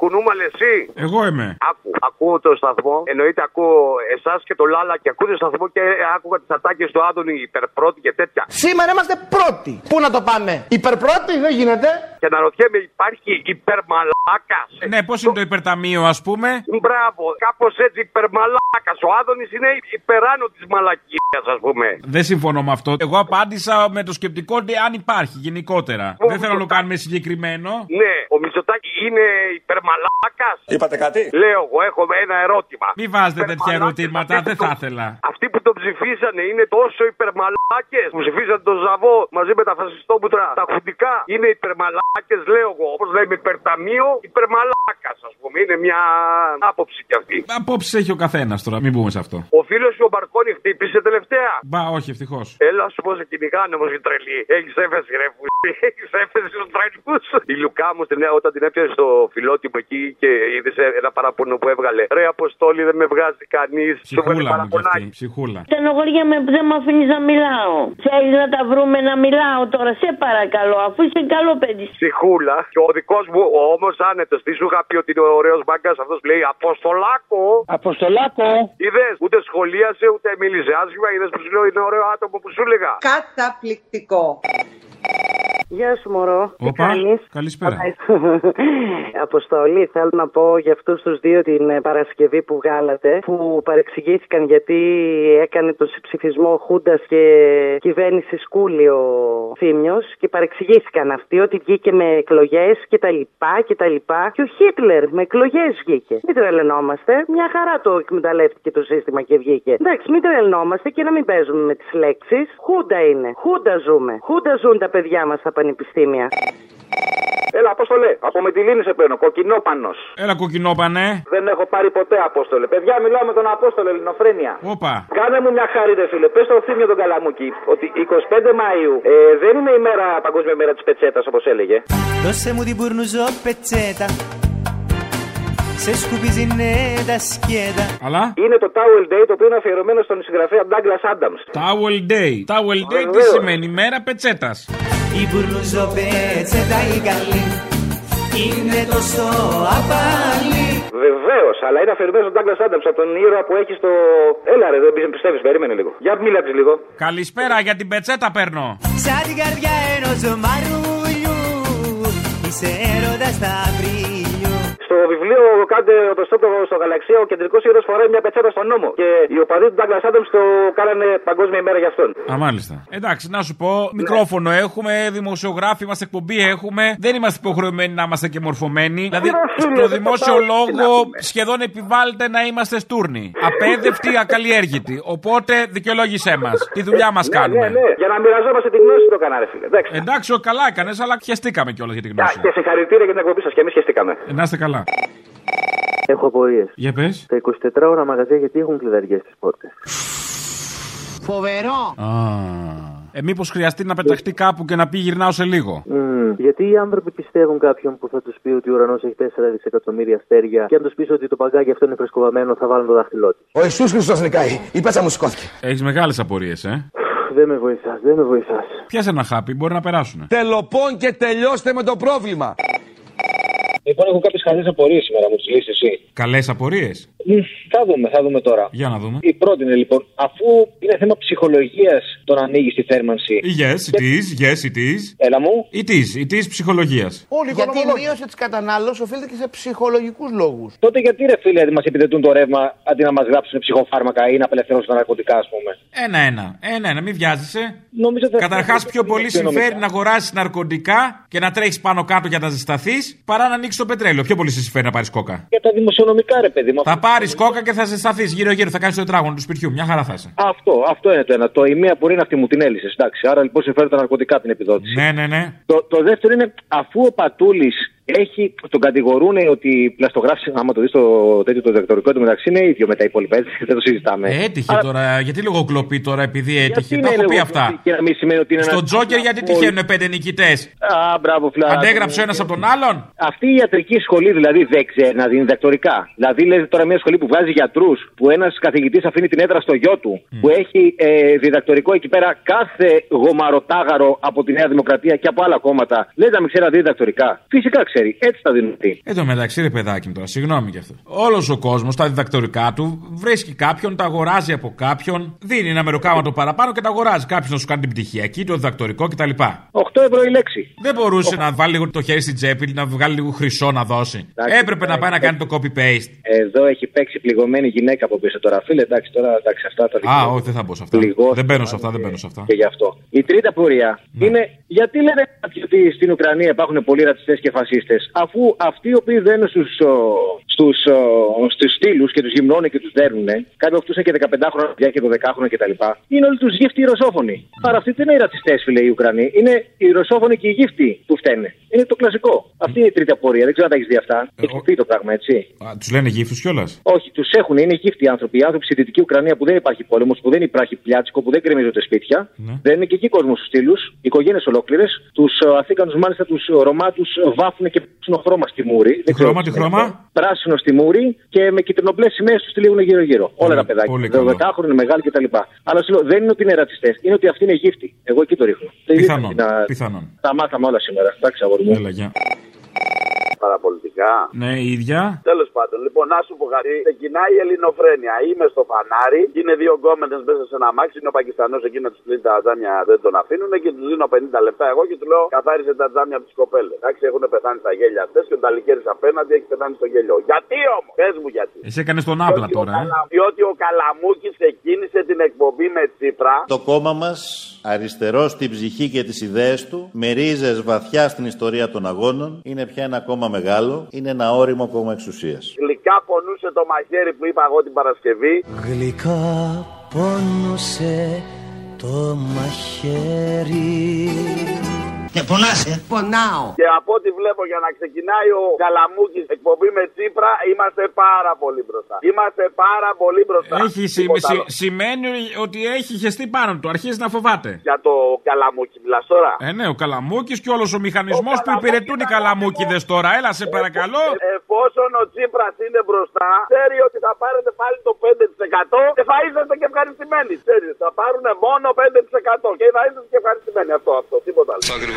Κουνούμαλε εσύ;
Εγώ είμαι.
Άκου, ακούω το σταθμό. Εννοείται ακούω εσάς και το Λάλα και ακούω το σταθμό και άκουγα τις ατάκες του Άδωνη υπερπρώτη και τέτοια.
Σήμερα είμαστε πρώτοι. Πού να το πάμε, υπερπρώτη, δεν γίνεται.
Και να ρωτιέμαι, υπάρχει υπερμαλάκας;
Ναι, πώς είναι το υπερταμείο, ας πούμε;
Μπράβο, κάπως έτσι υπερμαλάκας. Ο Άδωνης είναι υπεράνω της μαλακίας, ας πούμε.
Δεν συμφωνώ με αυτό. Εγώ απάντησα με το σκεπτικό ότι αν υπάρχει γενικότερα. Δεν θέλω να το κάνουμε συγκεκριμένο.
Ναι, ο Μητσοτάκη είναι υπερμαλάκα.
Είπατε κάτι;
Λέω εγώ, έχω ένα ερώτημα.
Μη βάζετε τέτοια ερωτήματα, δεν θα ήθελα.
Αυτοί που τον ψηφίσανε είναι τόσο υπερμαλάκες που ψηφίσανε τον Ζαβό μαζί με τα φασιστόμουτρα, τα χουντικά. Είναι υπερμαλάκες, λέω εγώ. Όπως λέμε υπερταμείο, υπερμαλάκας, ας πούμε. Είναι μια άποψη κι αυτή.
Απόψεις έχει ο καθένας τώρα, μην μπούμε σε αυτό.
Ο φίλος σου ο Μπαρκόνη χτύπησε τελευταία.
Μπα, όχι, ευτυχώς.
Έλα σου πω σε κυνηγάνε όμως οι τρελοί. Έχεις έφεση ρε που. Έχεις έφεση στους τρελούς. Η Λουκά μου στην, όταν την έπιασε στο φιλότιμο εκεί και είδε ένα παραπονό που έβγαλε. Ρε Αποστόλη δεν με βγάζει κανείς. Σου φέρνει
Ψυχούλα μου κι
παραπονάκι.
αυτή. Ψυχούλα.
Στενοχωριέμαι που δεν με αφήνεις να μιλάω. Θέλεις να τα βρούμε να μιλάω τώρα, σε παρακαλώ, αφού είσαι καλό παιδί.
Ψυχούλα. Και ο δικός μου, ο όμως άνετος, τι σου είχα πει ότι είναι ωραίος μπάγκας, αυτός που λέει Αποστολάκο.
Αποστολάκο.
Είδες, ούτε σχολίασε, ούτε μίλησε άσχημα. Είδες που σου λέω είναι ωραίο άτομο που σου έλεγα.
Καταπληκτικό.
Γεια σου, Μωρό. Τι
Όπα,
κάνεις;
καλησπέρα.
Αποστολή, θέλω να πω για αυτούς τους δύο την ε, Παρασκευή που βγάλατε, που παρεξηγήθηκαν γιατί έκανε τον ψηφισμό Χούντας και κυβέρνηση Σκούλιο Θήμιος και παρεξηγήθηκαν αυτοί ότι βγήκε με εκλογές και τα λοιπά και τα λοιπά. Και ο Χίτλερ με εκλογές βγήκε. Μην τρελαινόμαστε. Μια χαρά το εκμεταλλεύτηκε το σύστημα και βγήκε. Εντάξει, μην τρελαινόμαστε και να μην παίζουμε με τις λέξεις. Χούντα είναι. Χούντα ζούμε. Χούντα ζουν τα παιδιά μας στα πανεπιστήμια.
Έλα, Απόστολε, από Μετιλίνη σε παίρνω, κοκκινόπανο.
Έλα κοκκινόπανε.
Δεν έχω πάρει ποτέ Απόστολε. Παιδιά, μιλάω με τον Απόστολο, Ελληνοφρένια.
Όπα.
Κάνε μου μια χάρη, ρε φίλε. Πες στο θύμιο τον Καλαμούκι ότι 25 Μαου ε, δεν είναι η μέρα, παγκόσμια μέρα της πετσέτας, όπως έλεγε.
Δώσε μου την πουρνουζό πετσέτα Σε σκουπίζει ναι τα σκέτα
Αλλά.
Είναι το Towel Day το οποίο είναι αφιερωμένο στον συγγραφέα Douglas Adams.
Towel Day. Towel Day τι
Βεβαίως.
σημαίνει, μέρα πετσέτας;
Η πουρνουζό πετσέτα η καλή Είναι τόσο απαλή
Βεβαίως, αλλά είναι αφιερωμένο στον Douglas Adams από τον ήρωα που έχει στο. Έλα, ρε, δεν πιστεύεις, περίμενε λίγο. Για μίλα της λίγο.
Καλησπέρα, για την πετσέτα παίρνω.
Σαν την καρδιά ενός μαρούλιου Είσαι έρωτας στα βρύλιο
Στο βιβλίο Κάντε το στόπο στο γαλαξία, ο κεντρικός ήρωας φοράει μια πετσέτα στον νόμο. Και οι οπαδοί του Douglas Adams το κάνανε παγκόσμια ημέρα για αυτόν.
Α, μάλιστα. Εντάξει, να σου πω, μικρόφωνο έχουμε, δημοσιογράφοι είμαστε, εκπομπή έχουμε. Δεν είμαστε υποχρεωμένοι να είμαστε και μορφωμένοι. Δηλαδή, στο δημόσιο λόγο σχεδόν επιβάλλεται να είμαστε στούρνοι. Απέδευτοι, ακαλλιέργητοι. Οπότε δικαιολόγησέ μας. Τη δουλειά μας κάνουμε.
Ναι, ναι, για να μοιραζόμαστε τη γνώση το έκανα, ρε φίλε. Εντάξει.
Εντάξει, ο, καλά έκανες, αλλά χαιστήκαμε κιόλας για την γνώση.
Και συγχαρητήρια για την εκπομπή σας και εμείς χαιστήκαμε.
Ε, Να είστε καλά.
Έχω απορίες.
Για πες.
Τα 24 ώρα μαγαζιά γιατί έχουν κλειδαριές στις πόρτες.
Φοβερό!
Ε, μήπως χρειαστεί να πεταχτεί κάπου και να πει γυρνάω σε λίγο;
Mm. Γιατί οι άνθρωποι πιστεύουν κάποιον που θα τους πει ότι ο ουρανός έχει 4 δισεκατομμύρια αστέρια και αν τους πεις ότι το παγκάκι αυτό είναι φρεσκοβαμένο θα βάλουν το δάχτυλό τους.
Ο Ιησούς Χριστός νικάει. Η πέτσα μου σηκώθηκε.
Έχεις μεγάλες απορίες, ε.
Δεν με βοηθάς, δεν με βοηθάς.
Πιάσε ένα χάπι, μπορεί να περάσουν.
Τελοπών και τελειώστε με το πρόβλημα.
Λοιπόν, έχω κάποιες χαζέ απορίες σήμερα, μου τις λύσει εσύ.
Καλές απορίες;
Θα δούμε, θα δούμε τώρα.
Για να δούμε.
Η πρώτη είναι λοιπόν, αφού είναι θέμα ψυχολογίας το να ανοίγεις τη θέρμανση.
Yes, it is, yes, it is.
Έλα μου.
It is, it is ψυχολογίας.
Γιατί η μείωση της κατανάλωσης οφείλεται και σε ψυχολογικούς λόγους.
Τότε γιατί ρε φίλε μας επιδετούν το ρεύμα αντί να μας γράψουν ψυχοφάρμακα ή να απελευθερώσουν τα ναρκωτικά, ας πούμε;
Ένα-ένα. Ένα-ένα, μην βιάζεσαι.
Νομίζω ότι-
Καταρχάς, πιο πολύ
οικονομικά.
συμφέρει να αγοράσεις ναρκωτικά και να τρέχεις πάνω κάτω για να ζεσταθείς παρά να ανοίξει το πετρέλαιο. Πιο πολύ σε συμφέρει να πάρεις κόκα.
Για τα δημοσιονομικά, ρε παιδί μου.
Θα πάρεις κόκα και θα ζεσταθεί γύρω-γύρω. Θα κάνεις το τετράγωνο του σπιτιού. Μια χαρά θα είσαι.
Αυτό, αυτό είναι το ένα. Το η μία μπορεί να αυτή μου την έλυσες. Εντάξει, άρα λοιπόν συμφέρει τα ναρκωτικά την επιδότηση.
Ναι, ναι, ναι.
Το, το δεύτερο είναι αφού ο Πατούλης έχει, τον κατηγορούν ότι πλαστογράφησε, άμα το δεις το τέτοιο το δεκτορικό του μεταξύ είναι ίδιο με τα υπόλοιπα, έτσι, δεν το συζητάμε.
Έτυχε τώρα. Γιατί λογοκλοπή τώρα επειδή έτυχε;
είναι
Τα έχω πει
λίγο
αυτά.
Και να μην σημαίνει ότι είναι
Στον
ένα-
Τζόκερ γιατί τυχαίνουν πέντε νικητές;
Α, μπράβο, φλάρα.
Αντέγραψε ο ένας από τον άλλον;
Αυτή η ιατρική σχολή δηλαδή δεν ξέρει να δίνει διδακτορικά. Δηλαδή, λέει τώρα μια σχολή που βγάζει γιατρούς, που ένας καθηγητής αφήνει την έδρα στο γιο του, που έχει ε, διδακτορικό εκεί πέρα κάθε γομαροτάγαρο από τη Νέα Δημοκρατία και από άλλα κόμματα. Λέει να μην ξέρει να δίνει διδακτορικά. Φυσικά ξέρει, έτσι θα δίνουν τι.
Εν τω μεταξύ, ρε παιδάκι μου τώρα, συγγνώμη γι' αυτό. Όλος ο κόσμος τα διδακτορικά του βρίσκει κάποιον, τα αγοράζει από κάποιον, δίνει ένα μεροκάματο παραπάνω και τα αγοράζει. Κάποιος να σου κάνει την πτυχιακή, το διδακτορικό κτλ.
8 ευρώ η λέξη.
Δεν μπορούσε να βάλει λίγο το χέρι στην τσέπη, να βγάλει λίγο χρυσό να δώσει. Έπρεπε να πάει να κάνει το copy-paste.
Εδώ έχει παίξει πληγωμένη γυναίκα από πίσω τώρα. Φίλε, εντάξει, τώρα εντάξει, αυτά τα
Α, όχι, δεν θα μπω σε αυτά. Δεν μπαίνω σε αυτά, δεν μπαίνω σε αυτά.
και γι' αυτό. Η τρίτη απορία
Ναι.
είναι γιατί λένε κάποιοι ότι στην Ουκρανία υπάρχουν πολλοί ρατσιστές και φασίστες, αφού αυτοί οι οποίοι δένουν στους στους, στους στήλους και τους γυμνώνουν και τους δέρνουν, κάποιοι από αυτού είναι και 15 χρόνια παιδιά και 12 χρόνια κτλ. Είναι όλοι τους γύφτοι οι ρωσόφωνοι. Άρα αυτοί δεν είναι οι ρατσιστές, φίλε, οι Ουκρανοί. Είναι οι ρωσόφωνοι και οι γύφτοι που φταίνε. Είναι το κλασικό. Αυτή είναι η τρίτη απορία. Δεν ξέρω αν τα έχεις δει αυτά. Έχει πει το πράγμα, έτσι.
Τους λένε γύφτους κιόλας;
Όχι, τους έχουν, είναι γύφτοι άνθρωποι. Οι άνθρωποι στη Δυτική Ουκρανία που δεν υπάρχει πόλεμος, που δεν υπάρχει πλιάτσικο, που δεν κρεμίζονται σπίτια.
Ναι.
Δεν είναι και εκεί κόσμος στους στήλους, οικογένειες ολόκληρες. Τους Αθήκανους μάλιστα τους Ρωμά τους βάφουν και πράσινο χρώμα στη μούρη. Δεν ξέρω
χρώμα,
τι
τι
σημαίνει
χρώμα;
αυτό. Πράσινο στη μούρη και με κυτρινοπλέ σημαίε τους τυλίγουν γύρω-γύρω. Όλα τα παιδάκια.
πολύ καλό.
12 χρόνια, μεγάλοι κτλ. Αλλά σου λέω, δεν είναι ότι είναι ρατσιστές, είναι ότι αυτοί είναι γύφτοι. Εγώ εκεί το ρίχνω. Δεν
Πιθανόν.
είναι να-
Πιθανόν.
Τα μάθαμε όλα σήμερα. Εντάξει, αγόρι μου.
Έλα, γεια.
Πάρα
πολιτικά.
Ναι, η ίδια.
Τέλος πάντων, λοιπόν, να σου πω κάτι. Ξεκινάει η ελληνοφρένεια. Είμαι στο φανάρι και είναι δύο γκόμενες μέσα σε ένα μάξι. Είναι ο Πακιστανός εκεί να τους κλείνει τα τζάμια, δεν τον αφήνουν και τους δίνω 50 λεπτά εγώ και του λέω καθάρισε τα τζάμια από τις κοπέλες. Εντάξει, έχουν πεθάνει στα γέλια αυτές και ο Νταλικέρης απέναντι έχει πεθάνει στο γέλιο. Γιατί όμως, πες μου γιατί.
Εσύ έκανες τον άπλα τώρα, ε.
Διότι ο Καλαμούκης ξεκίνησε την εκπομπή με Τσίπρα.
Το κόμμα μας, αριστερό στην ψυχή και τις ιδέες του, με ρίζες βαθιά στην ιστορία των αγώνων, είναι πια ένα κόμμα μεγάλο, είναι ένα όριμο κόμμα εξουσίας.
Γλυκά πονούσε το μαχαίρι που είπα εγώ την Παρασκευή.
Γλυκά πόνωσε το μαχαίρι
Και πονάσαι. Πονάω.
Και από ό,τι βλέπω για να ξεκινάει ο Καλαμούκης εκπομπή με Τσίπρα, είμαστε πάρα πολύ μπροστά. Είμαστε πάρα πολύ μπροστά.
Έχει σι-
Τίποτα
σι-
άλλο.
σημαίνει ότι έχει χεστεί πάνω του. Αρχίζει να φοβάται.
Για το Καλαμούκι μιλάς τώρα;
Ε, ναι, ο Καλαμούκης και όλος ο μηχανισμός που υπηρετούν οι Καλαμούκιδε τώρα. Έλα, σε παρακαλώ.
Εφόσον ο Τσίπρας είναι μπροστά, ξέρει ότι θα πάρετε πάλι το 5% και θα είσαστε και ευχαριστημένοι. Ξέρεις, θα πάρουν μόνο 5% και θα είσαστε και ευχαριστημένοι. Αυτό, αυτό, τίποτα άλλο.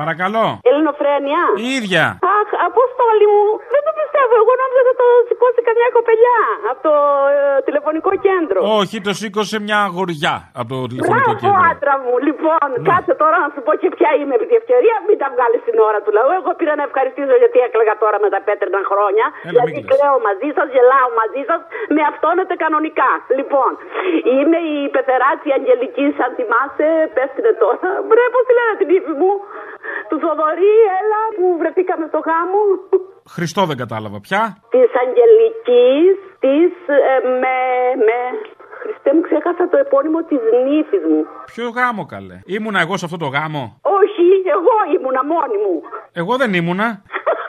Ναι,
Παρακαλώ.
ελληνοφρένεια.
Η ίδια.
Αχ, αποστόλη μου, δεν το πιστεύω. Εγώ νόμιζα ότι το σηκώσει καμιά κοπελιά από το ε, τηλεφωνικό κέντρο.
Όχι, το σήκωσε μια αγοριά από το τηλεφωνικό
Μπράβο,
κέντρο.
άντρα μου. Λοιπόν, κάτσε τώρα να σου πω και ποια είμαι επί τη ευκαιρία. Μην τα βγάλεις στην ώρα του λαού. Εγώ πήρα να ευχαριστήσω γιατί έκλαιγα τώρα με τα πέτρινα χρόνια.
Έλα, μην
δηλαδή
κλαις.
κλαίω μαζί σας, γελάω μαζί σας. Με αυτόνετε κανονικά. Λοιπόν, είμαι η πεθεράτσι Αγγελική, αν θυμάσαι. Πέστηνε τώρα. Μπρε, πώς τη λένε την ύφη μου; Του Θοδωρή, έλα που βρεθήκαμε στο γάμο.
Χριστό δεν κατάλαβα πια.
Της Αγγελικής, της ε, με. με Χριστέ μου, ξέχασα το επώνυμο της νύφης μου.
Ποιο γάμο καλέ; Ήμουνα εγώ σε αυτό το γάμο;
Όχι, εγώ ήμουνα μόνη μου.
Εγώ δεν ήμουνα.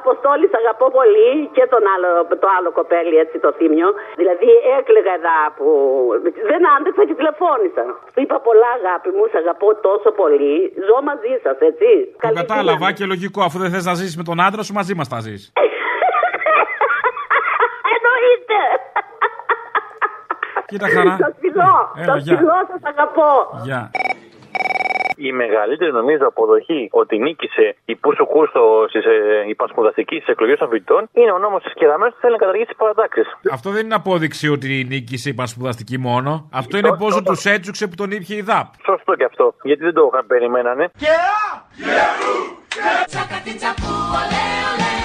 Αποστόλη, σ' αγαπώ πολύ και τον άλλο, το άλλο κοπέλι, έτσι το θύμιο. Δηλαδή έκλαιγα εδώ που. Δεν άντεξα και τηλεφώνησα. Σου είπα πολλά αγάπη μου, σ' αγαπώ τόσο πολύ. Ζω μαζί σας, έτσι.
Το κατάλαβα και λογικό. Αφού δεν θες να ζήσεις με τον άντρα σου, μαζί μας θα ζεις.
Εννοείται.
Κοίτα χαρά.
Σας φιλώ.
Έλα,
Σας
γεια.
φιλώ, σας αγαπώ.
Γεια.
Η μεγαλύτερη νομίζω αποδοχή ότι νίκησε η Πούσου Κούστο στις ε, υπασπουδαστική εκλογές των φοιτητών είναι ο νόμος της Κεραμέως που θέλει να καταργήσει τις παρατάξεις.
Αυτό δεν είναι απόδειξη ότι νίκησε η πανσπουδαστική μόνο. Αυτό είναι πόσο τους έτσουξε που τον ήπια η ΔΑΠ.
Σωστό και αυτό. Γιατί δεν το είχαν περιμένανε.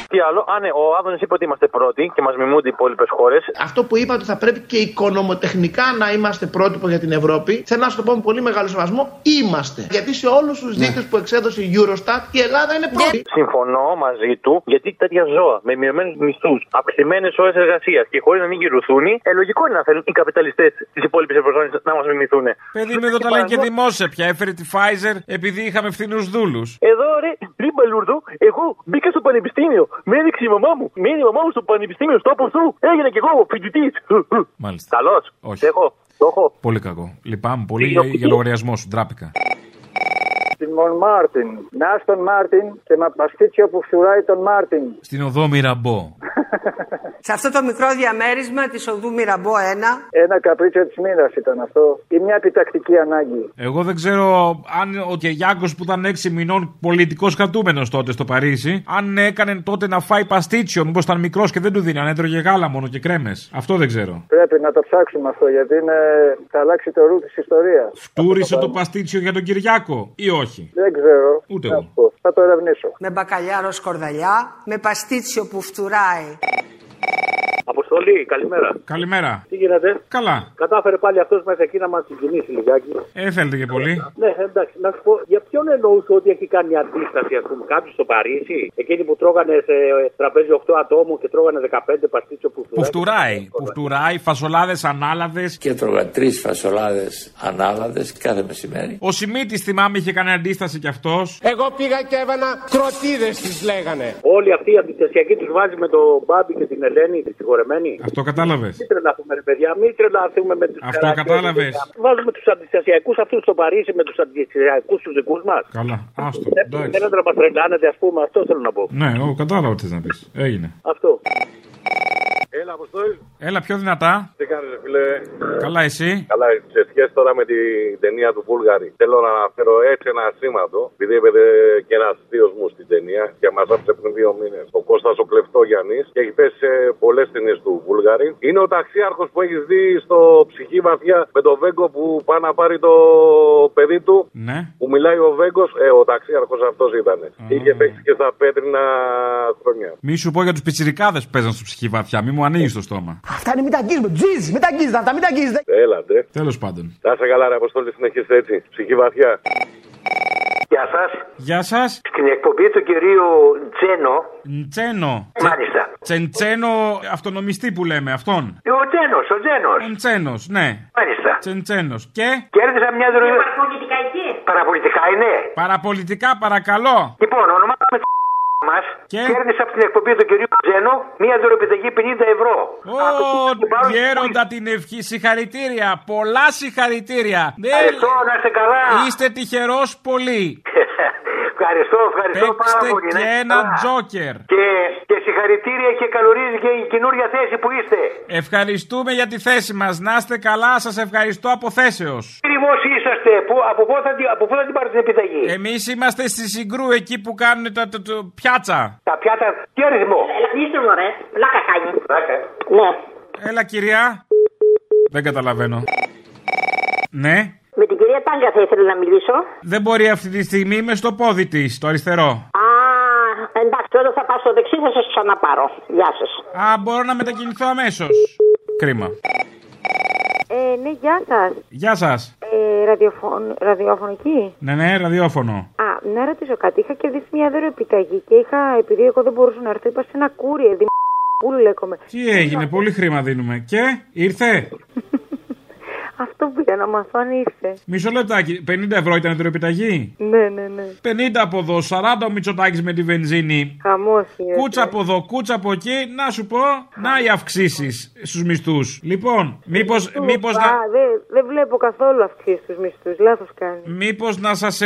Τι άλλο, αν ε, ο Άδωνης είπε ότι είμαστε πρώτοι και μας μιμούνται οι υπόλοιπες χώρες.
Αυτό που είπα ότι θα πρέπει και οικονομοτεχνικά να είμαστε πρότυπο για την Ευρώπη, θέλω να σου το πω με πολύ μεγάλο σεβασμό, είμαστε. Γιατί σε όλους τους δείκτες που εξέδωσε η Eurostat η Ελλάδα είναι πρώτη.
Συμφωνώ μαζί του, γιατί τέτοια ζώα με μειωμένους μισθούς, αυξημένες ώρες εργασίας και χωρίς να μην γυρουθούν, ε, λογικό είναι να θέλουν οι καπιταλιστές της υπόλοιπης Ευρωζώνης να μας μιμηθούν.
Παιδί μου εδώ τα λένε και δημόσια πια. Έφερε τη Pfizer επειδή είχαμε φθηνούς δούλους.
Εδώ ρε, πριν Μπαλούρδο, εγώ μπήκα στο πανεπιστήμιο. Με έδειξε η μαμά μου. Με έδειξε η μαμά μου στο πανεπιστήμιο, στο του. Έγινα κι εγώ φοιτητής.
Μάλιστα.
Καλώ.
Όχι.
Έχω. Το έχω.
Πολύ κακό. Λυπάμαι πολύ για, για λογαριασμό σου. Ντράπηκα.
Στην Μον Μάρτιν. Να στον Μάρτιν και με παστίτσιο που φθουράει τον Μάρτιν.
Στην οδό Μυραμπό.
Σε αυτό το μικρό διαμέρισμα της οδού Μυραμπό 1.
Ένα καπρίτσιο της μοίρας ήταν αυτό. Ή μια επιτακτική ανάγκη.
Εγώ δεν ξέρω αν ο Κυριάκο που ήταν 6 μηνών πολιτικός κρατούμενος τότε στο Παρίσι, αν έκανε τότε να φάει παστίτσιο, μήπως ήταν μικρός και δεν του δίνει, αν έτρωγε γάλα μόνο και κρέμες. Αυτό δεν ξέρω.
Πρέπει να το ψάξουμε αυτό γιατί είναι... θα αλλάξει το ρου της ιστορίας.
Φτούρισε το παστίτσιο για τον Κυριάκο ή όχι;
Δεν ξέρω.
Ούτε
Θα
εγώ.
σου πω. Θα το ερευνήσω.
Με μπακαλιάρο σκορδαλιά. Με παστίτσιο που φτουράει.
Αποστολή, καλημέρα.
Καλημέρα.
Τι γίνεται;
Καλά.
Κατάφερε πάλι αυτός μέχρι εκεί να μας συγκινήσει λιγάκι.
Ε, θέλετε και πολύ.
Ναι, εντάξει, να σου πω, για ποιον εννοούσε ότι έχει κάνει αντίσταση, ας πούμε, κάποιος στο Παρίσι, εκείνοι που τρώγανε σε τραπέζι 8 ατόμων και τρώγανε 15 παστίτσιο που
Που φτουράει. Που φτουράει, φασολάδες ανάλαδες.
Και τρώγα τρεις φασολάδες ανάλαδες κάθε μεσημέρι.
Ο Σιμίτης θυμάμαι είχε κάνει αντίσταση κι αυτός.
Εγώ πήγα και έβανα κροτίδες τις λέγανε.
Όλοι αυτοί οι αντιστασιακοί τους βάζει με τον Μπάμπη και την Ελένη, τη συγχωρεμένη.
Τρελαμένοι.
Αυτό κατάλαβες.
Μην τρελαθούμε, ρε παιδιά, μην τρελαθούμε με τους
Αυτό κατάλαβες.
Βάζουμε τους αντιστασιακούς αυτούς στο Παρίσι με τους αντιστασιακούς τους δικούς μας.
Καλά, άστο.
Δεν θέλετε να μα τρελάνετε, ας πούμε, αυτό θέλω να πω.
Ναι, εγώ κατάλαβα τι θες να πεις. Έγινε.
Αυτό.
Έλα, Αποστόλη.
Έλα πιο δυνατά.
Τι κάνεις, ρε φίλε;
Καλά, εσύ;
Καλά, σε σχέση τώρα με την ταινία του Βούλγαρη. Θέλω να αναφέρω έτσι ένα σήματο, επειδή έπαιδε και ένας θείος μου στην ταινία και μας άφησε πριν δύο μήνες. Ο Κώστας ο Κλεφτό Γιάννη και έχει πέσει σε πολλές ταινίες του Βούλγαρη. Είναι ο ταξίαρχος που έχεις δει στο ψυχή βαθιά με το Βέγκο που πάει να πάρει το παιδί του.
Ναι.
Που μιλάει ο Βέγκος, ε, ο ταξίαρχος αυτός ήταν. Είχε παίξει και στα πέτρινα χρόνια.
Μη σου πω για τους πιτσιρικάδες που παίζαν στο ψυχή βαθιά, μη μου ανοίγεις το στόμα.
Αυτά είναι μην τα αγγίζουμε. Τζιζ, μην τα αγγίζετε αυτά, μην τα αγγίζετε.
Έλατε.
Τέλος πάντων.
Να σε καλά, ρε Αποστόλη, συνεχίστε έτσι. Ψυχή βαθιά.
Γεια σας.
Γεια σας.
Στην εκπομπή του κυρίου Τζένο.
Τσένο.
Μάλιστα.
Τσεντσένο αυτονομιστή που λέμε, αυτόν.
Ο Τζένος, ο Τζένος.
Ο Τσένο, ναι.
Μάλιστα.
Τσεντσένος. Και;
Κέρδισα μια δουλειά. Παραπολιτικά εκεί; Παραπολιτικά είναι.
Παραπολιτικά, παρακαλώ.
Λοιπόν, ονομάζομαι μας
Και;
κέρδισα από την εκπομπή του κυρίου Τζένο μια δωρεπιταγή 50 ευρώ.
Ω, γέροντα την ευχή. Συγχαρητήρια. Πολλά συγχαρητήρια. Ναι,
Ευχαριστώ, να είστε καλά.
Είστε τυχερός πολύ.
Ευχαριστώ, ευχαριστώ πάρα
Παίξτε
πολύ. να
και
είστε
ένα
καλά.
τζόκερ.
Και, και συγχαρητήρια και καλωρίζει και η καινούρια θέση που είστε.
Ευχαριστούμε για τη θέση μας. Να είστε καλά, σας ευχαριστώ από θέσεως.
Ακριβώ είσαστε. Που, από, πού θα, την- από πού θα την πάρετε την επιταγή;
Εμείς είμαστε στη Συγκρού, εκεί που κάνουν τα, τα- τα- πιάτσα.
Τα πιάτα. Τι αριθμό;
Κλείστε μου, ρε. Πλάκα κάνει. Ναι.
Έλα, κυρία. Δεν καταλαβαίνω. Ναι.
Με την κυρία Τάγκα θα ήθελα να μιλήσω.
Δεν μπορεί αυτή τη στιγμή, είμαι στο πόδι της, το αριστερό.
Α, εντάξει, όταν θα πάω στο δεξί θα σας ξαναπάρω. Γεια σας.
Α, μπορώ να μετακινηθώ αμέσως. Κρίμα.
Ε, ναι, γεια σας.
Γεια σας.
Ε, ραδιοφων... ραδιοφωνική.
Ναι, ναι, ραδιόφωνο.
Α, να ρωτήσω κάτι. Είχα κερδίσει μια δώρο επιταγή και είχα, επειδή εγώ δεν μπορούσα να έρθω, είπα σε ένα κούριε. Δημοπούλου λέγομαι.
Τι έγινε, πολύ χρήμα δίνουμε. Και, ήρθε;
Αυτό πήγα να μάθω αν ήρθε.
Μισό λεπτάκι, 50 ευρώ ήταν η δωρεπιταγή.
Ναι, ναι, ναι.
50 από εδώ, 40 ο Μητσοτάκης με τη βενζίνη.
Χαμός είναι.
Κούτσα από εδώ, κούτσα από εκεί. Να σου πω, να οι αυξήσεις στους μισθούς. Λοιπόν, μήπω μήπως
Α,
να.
δεν δεν βλέπω καθόλου αυξήσεις στους μισθούς. Λάθος κάνει.
Μήπως να σας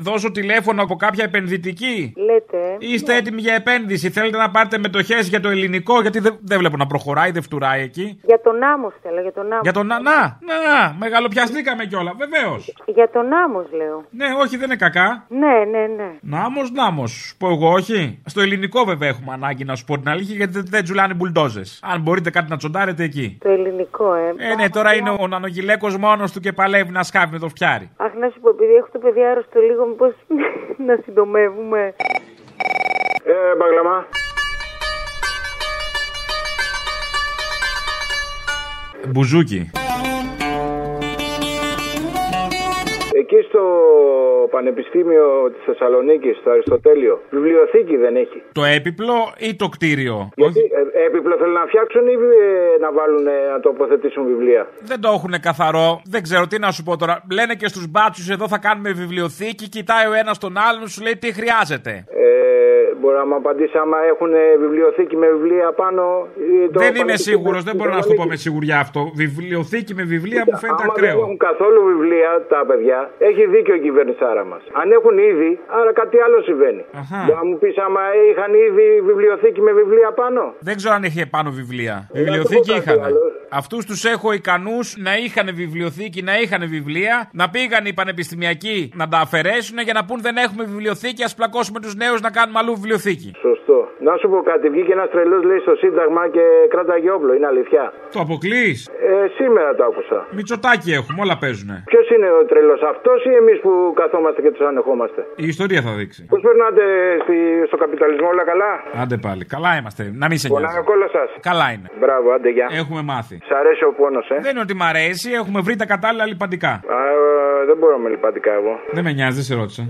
δώσω τηλέφωνο από κάποια επενδυτική;
Λέτε. ε.
Είστε έτοιμοι για επένδυση; Θέλετε να πάρετε μετοχές για το ελληνικό, γιατί δεν, δεν βλέπω να προχωράει, δεν φτουράει εκεί.
Για τον άμμο θέλω, για τον άμμο.
Για τον. Να, να, να, μεγαλοπιαστήκαμε κιόλα, βεβαίως.
Για τον άμμο λέω.
Ναι, όχι, δεν είναι κακά.
Ναι, ναι, ναι.
Νάμος, νάμος. Σου πω εγώ, όχι. Στο ελληνικό βέβαια έχουμε ανάγκη να σου πω την αλήθεια, γιατί δεν, δεν τζουλάνε μπουλντόζες. Αν μπορείτε κάτι να τσοντάρετε εκεί.
Το ελληνικό, ε.
Ε, ναι, τώρα είναι ο νανογυλέκο μόνος του και παλεύει να σκάβει με το φτιάρι.
Αχ, να σου πω, επειδή έχω το παιδί άρρωστο λίγο, μήπως να συντομεύουμε.
Ε, μπαγλαμά.
Μπουζούκι.
Εκεί στο Πανεπιστήμιο της Θεσσαλονίκης, στο Αριστοτέλειο, βιβλιοθήκη δεν έχει.
Το έπιπλο ή το κτίριο;
Γιατί ε, έπιπλο θέλουν να φτιάξουν ή ε, να βάλουν ε, να τοποθετήσουν βιβλία;
Δεν το έχουν καθαρό. Δεν ξέρω τι να σου πω τώρα. Λένε και στους μπάτσους εδώ θα κάνουμε βιβλιοθήκη. Κοιτάει ο ένας τον άλλον, σου λέει τι χρειάζεται.
Ε, μπορεί να μου απαντήσει άμα έχουν ε, βιβλιοθήκη με βιβλία πάνω. Ή το
δεν είμαι
Πανεπιστήμιο
σίγουρος,
της
δεν μπορώ να σου το πω με σιγουριά αυτό. Βιβλιοθήκη με βιβλία μου φαίνεται
Άμα
ακραίο.
δεν έχουν καθόλου βιβλία τα παιδιά, έχει δίκιο η κυβερνησάρα μας. Αν έχουν ήδη, άρα κάτι άλλο συμβαίνει.
Αχα.
Μπορεί να μου πεις άμα είχαν ήδη βιβλιοθήκη με βιβλία πάνω;
Δεν ξέρω αν είχε πάνω βιβλία.
Ε,
Βιβλιοθήκη
να το πω
είχαν.
κάτι άλλο.
Αυτούς τους έχω ικανούς να είχαν βιβλιοθήκη, να είχαν βιβλία, να πήγαν οι πανεπιστημιακοί να τα αφαιρέσουν για να πούν δεν έχουμε βιβλιοθήκη, ας πλακώσουμε τους νέους να κάνουμε αλλού βιβλιοθήκη.
Σωστό. Να σου πω κάτι, βγήκε ένας τρελός λέει στο Σύνταγμα και κράταγε όπλο, είναι αλήθεια.
Το αποκλείς;
Ε, σήμερα το άκουσα.
Μητσοτάκι έχουμε, όλα παίζουνε.
Ποιος είναι ο τρελός, αυτός ή εμείς που καθόμαστε και τους ανεχόμαστε;
Η ιστορία θα δείξει.
Πώς περνάτε στη, στο καπιταλισμό, όλα καλά;
Άντε πάλι. Καλά είμαστε. Να μην σε
Πονάει
νοιάζει.
ο κόλλο σας.
Καλά είναι.
Μπράβο, άντε γεια.
Έχουμε μάθει.
Σ' αρέσει ο πόνος, ε;
Δεν είναι ότι μ' αρέσει, έχουμε βρει τα κατάλληλα λιπαντικά.
Α, ε, δεν μπορώ με λιπαντικά εγώ.
Δεν με νοιάζει, δεν σε ρώτησα.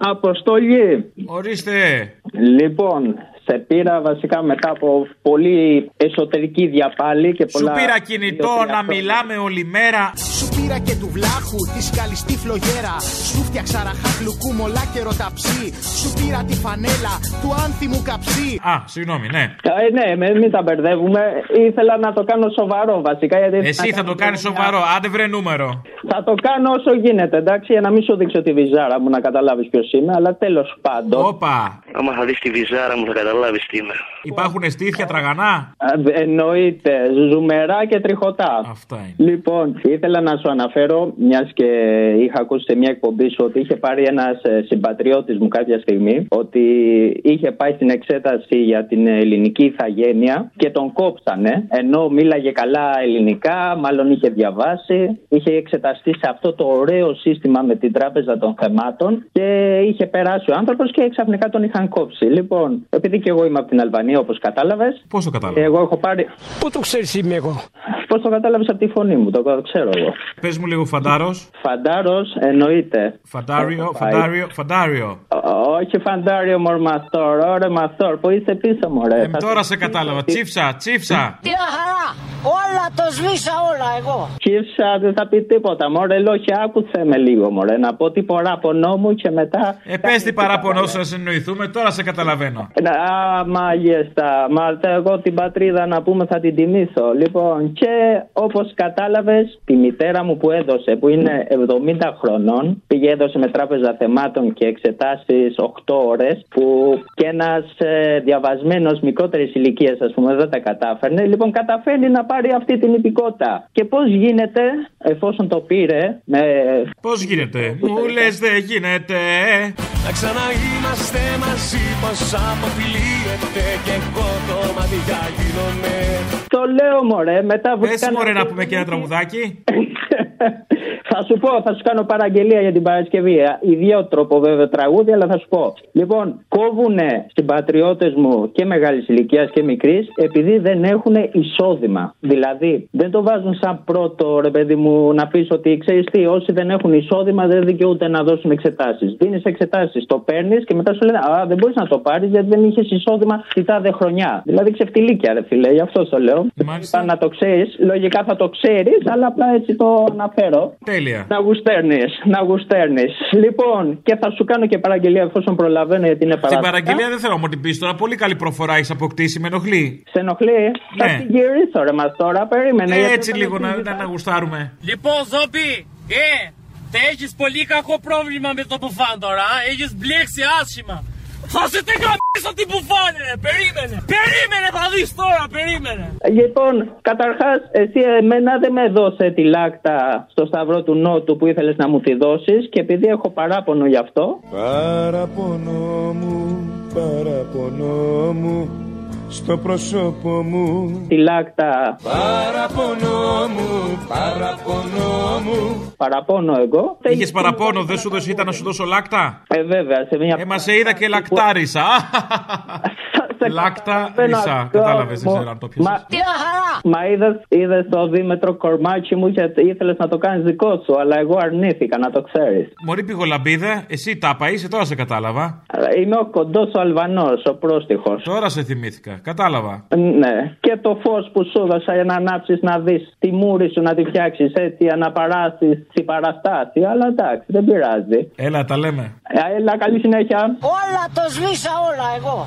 Αποστολή.
Ορίστε.
Λοιπόν, σε πήρα βασικά μετά από πολύ εσωτερική διαπάλη και
Σου
πολλά...
πήρα κινητό να μιλάμε όλη μέρα.
Σου
πήρα και του βλάχου τη σκαλιστή φλογέρα. Σου φτιάξα ραχά γλουκού μολά και ρωταψί. Σου πήρα τη φανέλα του άνθιμου καψί.
Α, συγγνώμη, ναι.
Ε, ναι, με- μην τα μπερδεύουμε. Ήθελα να το κάνω σοβαρό βασικά. Γιατί
Εσύ θα το κάνεις σοβαρό, άντε βρε νούμερο.
Θα το κάνω όσο γίνεται, εντάξει, για να μην σου δείξω τη βυζάρα μου να καταλάβεις ποιος είμαι, αλλά τέλος πάντων.
Όπα.
Άμα θα δεις τη βυζάρα μου θα καταλάβεις τι είμαι.
Υπάρχουν στήθια τραγανά;
Ε, Εννοείται, ζουμερά και τριχωτά.
Αυτά είναι.
Λοιπόν, ήθελα να σου αναφέρω, μιας και είχα ακούσει σε μια εκπομπή σου ότι είχε πάρει ένας συμπατριώτης μου κάποια στιγμή ότι είχε πάει στην εξέταση για την ελληνική ηθαγένεια και τον κόψανε. Ενώ μίλαγε καλά ελληνικά, μάλλον είχε διαβάσει, είχε εξεταστεί σε αυτό το ωραίο σύστημα με την Τράπεζα των Θεμάτων και είχε περάσει ο άνθρωπος και ξαφνικά τον είχαν κόψει. Λοιπόν, επειδή και εγώ είμαι από την Αλβανία, όπως κατάλαβες.
Πώς το κατάλαβες;
Εγώ έχω πάρει.
Πού το ξέρεις είμαι εγώ;
Πώς το κατάλαβες από τη φωνή μου, το ξέρω εγώ.
Πες μου λίγο φαντάρος.
Φαντάρος εννοείται.
Φαντάριο,
Έχω πάει.
φαντάριο, φαντάριο.
Ω- Όχι φαντάριο, μωρ μαστόρ. Ωραία, μαστόρ. Πού είσαι πίσω, μωρέ.
Ε, τώρα σε κατάλαβα. Τσίφσα, τσίφσα.
Μια χαρά. Όλα το σβήσα όλα εγώ.
Κύψα, δεν θα πει τίποτα. Μωρέ, λόγια, άκουσε με λίγο, μωρέ. Να πω τι παράπονό μου και μετά.
Ε, πες τι παράπονο σου να συνοηθούμε, τώρα σε καταλαβαίνω.
Α, μάλιστα. Μάλιστα, εγώ την πατρίδα να πούμε θα την τιμήσω. Λοιπόν, και όπως κατάλαβες, τη μητέρα μου που έδωσε, που είναι 70 χρονών, πήγε έδωσε με τράπεζα θεμάτων και εξετάσεις 8 ώρες, που και ένας ε, διαβασμένος μικρότερης ηλικίας, ας πούμε, δεν τα κατάφερνε. Λοιπόν, καταφέρνει να πάρει αυτή την υπηκότητα. Και πώς γίνεται, εφόσον το πήρε, με.
Πώς γίνεται, μου λες δεν γίνεται.
Να ξαναείμαστε μαζί πως αποφυλίεται και εγώ το μάτια γίνομαι.
Το λέω, μωρέ, μετά
Πες μωρέ να πούμε και ένα τραγουδάκι.
Θα σου πω, θα σου κάνω παραγγελία για την Παρασκευή. Ιδιότροπο βέβαια τραγούδι, αλλά θα σου πω. Λοιπόν, κόβουνε συμπατριώτε μου και μεγάλης ηλικίας και μικρής επειδή δεν έχουν εισόδημα. Δηλαδή, δεν το βάζουν σαν πρώτο ρε παιδί μου να πεις ότι ξέρεις τι, όσοι δεν έχουν εισόδημα δεν δικαιούνται να δώσουν εξετάσεις. Δίνεις εξετάσεις, το παίρνεις και μετά σου λένε Α, δεν μπορείς να το πάρεις γιατί δεν είχες εισόδημα τη τάδε χρονιά. Δηλαδή ξεφτιλίκια, ρε φίλε, γι' αυτό το λέω. Είπα να το ξέρεις, λογικά θα το ξέρεις, αλλά απλά έτσι το αναφέρω.
Τέλεια.
Να γουστέρνεις, να γουστέρνεις. Λοιπόν, και θα σου κάνω και παραγγελία εφόσον προλαβαίνω γιατί είναι
Την
παράδειγμα.
παραγγελία δεν θέλω να μου την πεις τώρα. Πολύ καλή προφορά έχεις αποκτήσει, με ενοχλεί.
Σε ενοχλεί. Θα
Ναι.
την γυρίσω ρε μας τώρα, περίμενε. γιατί
Έτσι
θα
λίγο
με
να,
συζητάς.
να, να γουστάρουμε.
Λοιπόν, Ζόμπι, ε, θα έχεις πολύ κακό πρόβλημα με το μπουφάν τώρα, α; έχεις μπλέξει άσχημα. Θα σε την καμπίσω την μπουφάν, ρε, περίμενε. Περίμενε, θα δεις τώρα, περίμενε.
Λοιπόν, καταρχάς, εσύ εμένα δεν με δώσε τη λάκτα στο Σταυρό του Νότου που ήθελες να μου τη δώσεις και επειδή έχω παράπονο γι' αυτό.
Παραπονό μου, παραπονό μου στο πρόσωπο μου
Τη λάκτα.
Παραπονό μου, παραπονό μου
Παραπώνω εγώ.
Είχες παραπόνο, δεν σου δώσει ήταν να σου δώσω λάκτα;
Ε, βέβαια, σε μια.
Ε, μα σε είδα και λακτάρισα. Λάκτα ρισα. Κατάλαβες, δεν ξέρω αν το πιάσε.
Μα, Μα είδες, είδες το δίμετρο κορμάκι μου και ήθελες να το κάνεις δικό σου, αλλά εγώ αρνήθηκα να το ξέρεις.
Μωρή πηγολαμπίδα, εσύ τάπα είσαι, τώρα σε κατάλαβα.
Είμαι ο κοντός ο Αλβανός, ο πρόστιχος.
Τώρα σε θυμήθηκα, κατάλαβα.
Ναι. Και το φως που σου έδωσα για να ανάψεις να δεις τη μούρη σου να τη φτιάξεις έτσι, να παράσεις την παραστάση. Αλλά εντάξει, δεν πειράζει.
Έλα, τα λέμε.
Ε, Έλα, καλή συνέχεια.
Όλα το σβήσα όλα εγώ.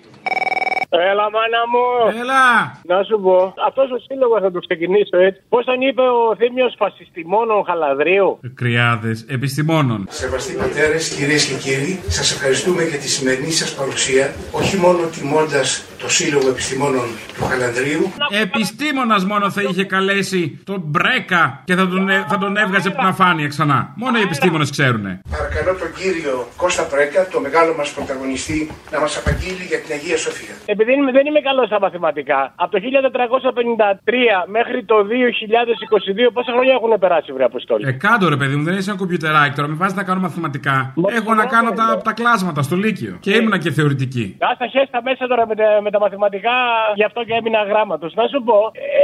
Έλα, μάνα μου.
Έλα.
Να σου πω, αυτός ο σύλλογος θα το ξεκινήσω έτσι. Πώς τον είπε ο Θήμιος Φασιστημόνων Χαλαδρίου;
Κρυάδες επιστημόνων.
Σεβαστοί πατέρες, κυρίες και κύριοι, σας ευχαριστούμε για τη σημερινή σας παρουσία, όχι μόνο τιμώντας το Σύλλογο Επιστημόνων του Χαλανδρίου,
Επιστήμονας μόνο θα είχε καλέσει τον Μπρέκα και θα τον, ε- θα τον έβγαζε από την αφάνεια ξανά. Μόνο οι επιστήμονες ξέρουνε.
παρακαλώ τον κύριο Κώστα Πρέκα, το μεγάλο μας πρωταγωνιστή, να μας απαγγείλει για την Αγία Σοφία.
Επειδή είμαι- δεν είμαι καλός στα μαθηματικά, από το 1453 μέχρι το 2022, πόσα χρόνια έχουν περάσει, βρε Αποστόλη;
Ε, κάτω ρε παιδί μου, δεν είσαι ένα κομπιουτεράκι τώρα. Με βάζεις να κάνω μαθηματικά. Έχω να κάνω τα, τα κλάσματα στο Λύκειο. Και ήμουνα και θεωρητική.
Α τα χέστα μέσα τώρα με, τα- με
με τα μαθηματικά, γι' αυτό και έμεινα γράμματος. Να σου πω,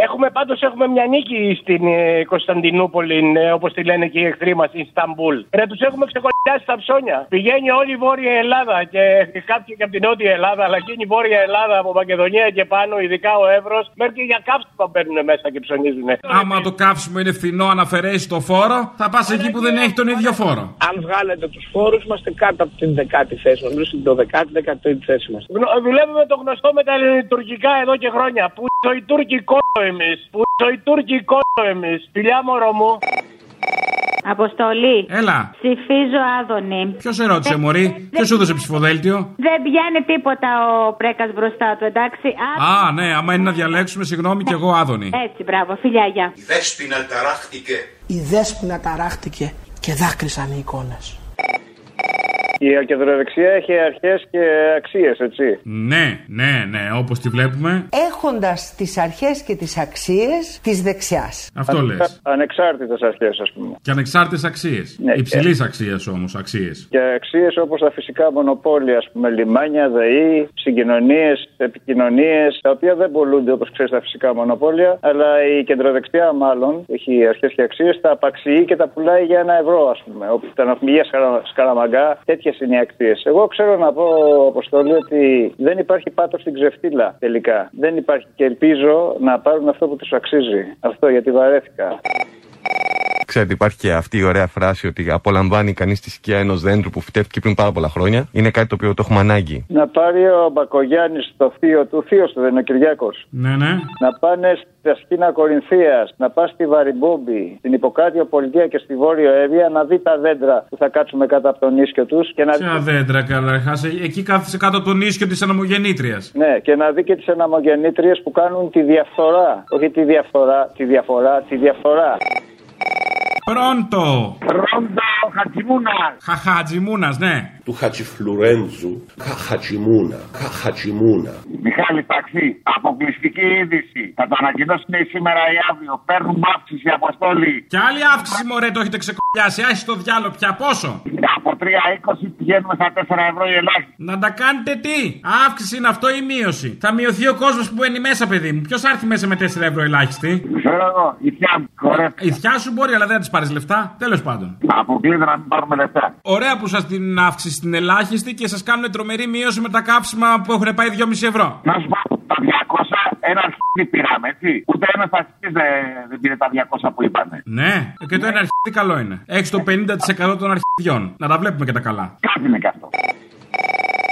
έχουμε πάντως έχουμε μια νίκη στην ε, Κωνσταντινούπολη, ε, όπως τη λένε και οι εχθροί μας, Ισταμπούλ. Ρε, τους έχουμε ξεκολλιάσει τα ψώνια. Πηγαίνει όλη η Βόρεια Ελλάδα και κάποιοι και από την Νότια Ελλάδα, αλλά εκείνη η Βόρεια Ελλάδα από Μακεδονία και πάνω, ειδικά ο Εύρος, μέχρι και για κάψιμα παίρνουν μέσα και ψωνίζουν.
Άμα το κάψιμο είναι φθηνό, αν αφαιρέσει το φόρο, θα πας εκεί που δεν έχει τον ίδιο φόρο.
Αν βγάλετε τους φόρους, είμαστε κάτω από την δεκάτη θέση μας. Νομίζω στην 12η, 13η θέση μας.
Γνω- Δουλεύουμε το γνωστό με τα ελληνοτουρκικά εδώ και χρόνια. Που οι Τούρκοι κόλλο εμείς. Που οι Τούρκοι κόλλο εμείς. Φιλιά μωρό μου.
Αποστολή.
Έλα.
Ψηφίζω Άδωνη.
Ποιος σε ρώτησε, Μωρή, ποιος σου έδωσε ψηφοδέλτιο;
Δεν πιάνει τίποτα ο Πρέκας μπροστά του, εντάξει.
Α, ναι, άμα είναι να διαλέξουμε, συγγνώμη, κι εγώ Άδωνη.
Έτσι, μπράβο, φιλιά, γεια.
Η δέσποινα ταράχτηκε.
Η δέσποινα ταράχτηκε και δάκρυσαν οι εικόνες.
Η κεντροδεξιά έχει αρχές και αξίες, έτσι.
Ναι, ναι, ναι, όπως τη βλέπουμε.
Έχοντας τις αρχές και τις αξίες της δεξιάς.
Αυτό λες.
Ανεξάρτητες αρχές, ας πούμε.
Και ανεξάρτητες αξίες.
Ναι,
Υψηλής αξίας όμως, αξίες.
Και αξίες όπως τα φυσικά μονοπόλια, ας πούμε, λιμάνια, ΔΕΗ, συγκοινωνίες, επικοινωνίες, τα οποία δεν πολλούνται όπως ξέρεις τα φυσικά μονοπόλια, αλλά η κεντροδεξιά μάλλον έχει αρχές και αξίες, τα απαξιεί και τα πουλάει για ένα ευρώ, ας πούμε. Όπου τα ναυπηγεία σκαρα- σκαραμαγκά, τέτοιε είναι οι αξίε. Εγώ ξέρω να πω, Αποστολή, ότι δεν υπάρχει πάτος στην ξεφτύλα τελικά. Δεν υπάρχει και ελπίζω να πάρουν αυτό που τους αξίζει. Αυτό γιατί βαρέθηκα.
Ξέρετε, υπάρχει και αυτή η ωραία φράση ότι απολαμβάνει κανείς τη σκιά ενός δέντρου που φυτεύτηκε πριν πάρα πολλά χρόνια. Είναι κάτι το οποίο το έχουμε ανάγκη.
Να πάρει ο Μπακογιάννης το θείο του, θείος του δεν είναι ο Κυριάκος.
Ναι, ναι.
Να πάνε στα σκήνα Κορινθίας, να πας στη Βαριμπόμπη, στην Υποκράτειο Πολιτεία και στη Βόρειο Εύβοια να δει τα δέντρα που θα κάτσουμε κάτω από τον ίσιο τους και να
Ποια δέντρα, καταρχά. Εκεί κάθισε κάτω από τον ίσιο της αναμογεννήτρια.
Ναι, και να δει και τις αναμογεννήτριε που κάνουν τη διαφθορά. Όχι τη διαφθορά, τη διαφορά, τη διαφορά.
Πρώτο!
Ρόντο Χατζημούνας.
Χαχατζημούνα, ναι.
Του Χατζιφλουρέντζου. Χαχατσιμούνα. Χαχατσιμούνα.
Μιχάλη Ταξί, αποκλειστική είδηση. Θα το ανακοινώσουν σήμερα ή αύριο. Παίρνουν αύξηση αποστόλη.
Και άλλη αύξηση, μωρέ, το έχετε ξεκολλιάσει. Άχι το διάλογο πια πόσο;
Από 3,20 πηγαίνουμε στα 4 ευρώ η ελάχιστη.
Να τα κάνετε τι; Αύξηση είναι αυτό ή μείωση; Θα μειωθεί ο κόσμος που μπαίνει μέσα, παιδί μου. Ποιος θα έρθει μέσα με 4 ευρώ ελάχιστη;
Ξέρω εγώ, η θιά μου, ωραία.
Η θιά σου μπορεί, αλλά δεν θα της πάρεις λεφτά; Τέλος πάντων.
Αποκλείται να μην πάρουμε λεφτά.
Ωραία που σας την αύξηση στην ελάχιστη και σας κάνουν τρομερή μείωση με τα κάψιμα που έχουν πάει 2,5 ευρώ.
Να σου πω, τα 200 ένα αρχίδι πήραμε, έτσι. Ούτε ένας αρχίδι δεν, δεν πήρε τα 200 που είπανε.
Ναι, και το ένα αρχίδι καλό είναι. Έχεις το 50% των αρχιδιών. Να τα βλέπουμε και τα καλά.
Κάτι είναι και αυτό.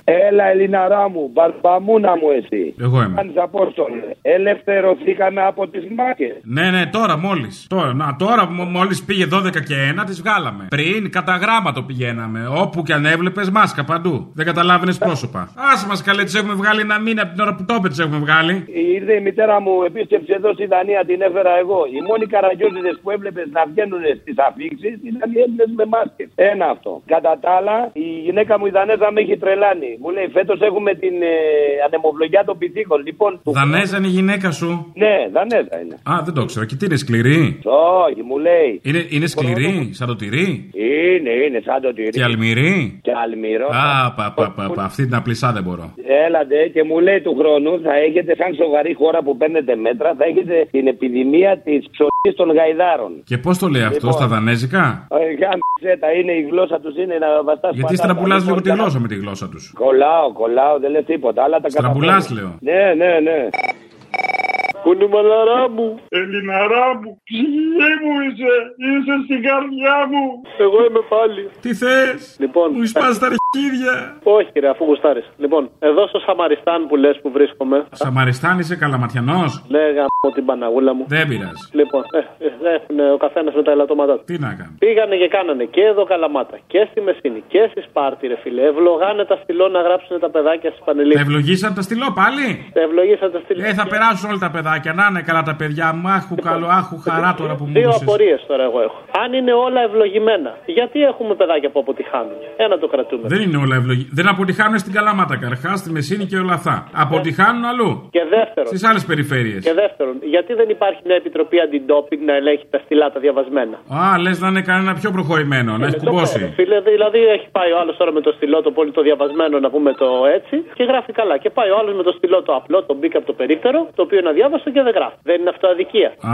Έλα, Ελληναρά μου, μπαρμπαμούνα μου εσύ.
Εγώ είμαι.
Κάνεις Απόστολε. Ελευθερωθήκαμε από τις μάκες.
Ναι, ναι, τώρα μόλις. Τώρα, να, τώρα μόλις πήγε 12 και 1, τις βγάλαμε. Πριν κατά γράμμα το πηγαίναμε. Όπου και αν έβλεπες, μάσκα παντού. Δεν καταλάβαινες πρόσωπα. Άσε μας καλέ, τις έχουμε βγάλει ένα μήνα από την ώρα που το είπε, τις έχουμε βγάλει.
Ήρθε η μητέρα μου, επίσκεψε εδώ στη Δανία, την έφερα εγώ. Οι μόνοι καραγκιόζιδε που έβλεπες να βγαίνουν στις αφήξεις ήταν οι Έλληνες με μάσκες. Ένα αυτό. Κατά τα άλλα, η γυναίκα μου η Δανέζα με έχει τρελάνει. Μου λέει φέτος έχουμε την ε, ανεμοβλογιά των πυθίκων. Λοιπόν, του-
Δανέζα είναι η γυναίκα σου;
Ναι, Δανέζα είναι.
Α, δεν το ξέρω. Και τι είναι σκληρή;
Όχι, μου λέει.
Είναι, είναι σκληρή, σαν το τυρί;
Είναι, είναι σαν το τυρί.
Και αλμυρή.
Και αλμύρο.
Α, πα, πα, πα, πα, αυτή την απλησά δεν μπορώ.
Έλατε και μου λέει του χρόνου θα έχετε σαν σοβαρή χώρα που παίρνετε μέτρα θα έχετε την επιδημία της ψωλή των γαϊδάρων.
Και πώς το λέει αυτό,
Λοιπόν.
στα δανέζικα;
Ε, Γάμισε τα είναι η γλώσσα τους είναι να βαστάς
Γιατί στραμπουλά λίγο τη γλώσσα με τη γλώσσα τους.
Κολλάω, κολλάω, δεν λε τίποτα. Αλλά τα
Στραμπουλάς,
καταφέρνω.
λέω.
Ναι, ναι, ναι.
Κουνούμαλαρά μου, Ελληναρά μου, ψυχή μου είσαι, είσαι στην καρδιά μου. Εγώ είμαι πάλι.
Τι θες,
λοιπόν,
μου σπάς τα αρχίδια.
Όχι, ρε, αφού γουστάρεις. Λοιπόν, εδώ στο Σαμαριστάν που λες που βρίσκομαι.
Σαμαριστάν είσαι καλαματιανός;
Ναι, γαμώ την Παναγούλα μου.
Δεν πειράζει.
Λοιπόν, ε, ε, έχουν ο καθένας με τα ελαττώματά του.
Τι να κάνω.
Πήγανε και κάνανε και εδώ Καλαμάτα και στη Μεσίνη και στη Σπάρτη, ρε φίλε. Ευλογάνε τα στυλό να γράψουν τα παιδάκια στις
Τα
πανελίδε.
ευλογήσαν τα στυλό πάλι;
Ευλογήσαν τα στυλό.
Ε, θα περάσουν όλα τα παιδάκια. Να είναι καλά τα παιδιά μου. Άχου καλό, άχου χαρά τώρα που μου
Δύο
έδωσες.
απορίες τώρα εγώ έχω. Αν είναι όλα ευλογημένα, γιατί έχουμε παιδάκια που αποτυχάνουν. Ένα το κρατούμε.
Δεν είναι όλα ευλογή. Δεν αποτυχάνουν στην Καλαμάτα καρχά, στη Μεσίνη και όλα αυτά. Αποτυχάνουν αλλού.
Και δεύτερον.
Στις άλλες περιφέρειες.
Και δεύτερον, γιατί δεν υπάρχει μια επιτροπή αντιντόπινγκ να ελέγχει τα στυλά τα διαβασμένα;
Α, λες να είναι κανένα πιο προχωρημένο, να έχει
Ε, το
κουμπώσει.
πέρα, Φίλε, δηλαδή έχει πάει ο άλλος τώρα με το στυλό το πολύ το διαβασμένο, να πούμε το έτσι, και γράφει καλά. Και πάει ο άλλος με το στυλό το απλό, το μπήκα από το περίπτερο, το οποίο είναι αδιάβαστο και δεν γράφει. Δεν είναι αυτό αδικία.
Α,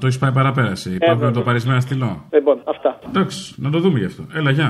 το έχεις πάει παραπέραση. Υπάρχουν το παρισμένα στυλό.
Λοιπόν, αυτά.
Εντάξει, να το δούμε γι' αυτό. Έλα, γεια.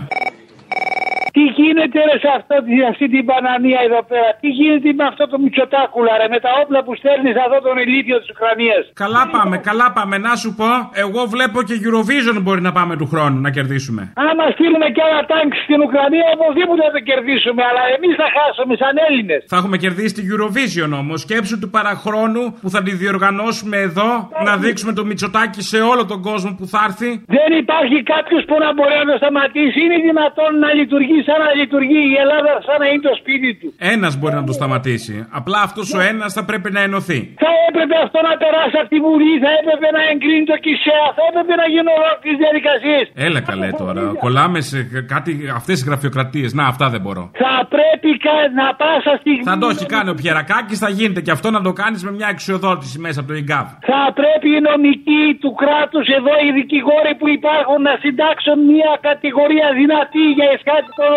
Τι γίνεται ρε σε αυτό, σε αυτή την μπανανία εδώ πέρα, τι γίνεται με αυτό το μυτσοτάκουλα ρε, με τα όπλα που στέλνεις εδώ τον ηλίθιο της Ουκρανίας;
Καλά πάμε, καλά πάμε. Να σου πω, εγώ βλέπω και Eurovision μπορεί να πάμε του χρόνου να κερδίσουμε.
Άμα στείλουμε και άλλα τάγκ στην Ουκρανία, οπωσδήποτε θα το κερδίσουμε, αλλά εμείς θα χάσουμε σαν Έλληνες.
Θα έχουμε κερδίσει τη Eurovision όμως. Σκέψου του παραχρόνου που θα τη διοργανώσουμε εδώ, να δείξουμε το Μητσοτάκι σε όλο τον κόσμο που θα έρθει.
Δεν υπάρχει κάποιος που να μπορεί να το σταματήσει. Είναι δυνατόν να λειτουργεί σαν να λειτουργεί η Ελλάδα, σαν να είναι το σπίτι του.
Ένας μπορεί να το σταματήσει. Απλά αυτός ο ένας θα πρέπει να ενωθεί.
Θα έπρεπε αυτό να περάσει από τη Βουλή, θα έπρεπε να εγκρίνει το ΚΙΣΕΑ, θα έπρεπε να γίνουν ολόκληρες διαδικασίες.
Έλα καλέ τώρα. Κολλάμε σε κάτι αυτές τι γραφειοκρατίες. Να, αυτά δεν μπορώ.
Θα πρέπει κα- να πάσα στιγμή.
Θα το έχει κάνει ο Πιερακάκης, θα γίνεται και αυτό να το κάνεις με μια εξοδότηση μέσα από το ΕΓΚΑΒ.
Θα πρέπει οι νομικοί του κράτους εδώ, οι δικηγόροι που υπάρχουν, να συντάξουν μια κατηγορία δυνατή για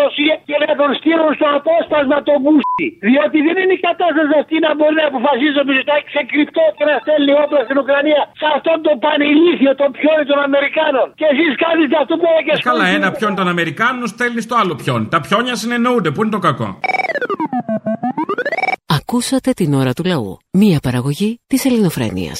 εσχάτικοδοσία και να τον στείλουν στο απόσπασμα το μπούστι. Διότι δεν είναι η κατάσταση αυτή να μπορεί να αποφασίζει ο Μητσοτάκη σε κρυπτό και να στέλνει όπλα στην Ουκρανία σε αυτόν τον πανηλήθιο, τον πιόνι των Αμερικάνων. Και εσείς κάνετε αυτό που και
Ε, καλά, ένα πιόνι των Αμερικάνων στέλνει στο άλλο πιόνι. Τα πιόνια συνεννοούνται. Πού είναι το κακό;
Ακούσατε την ώρα του λαού. Μία παραγωγή της ελληνοφρένειας.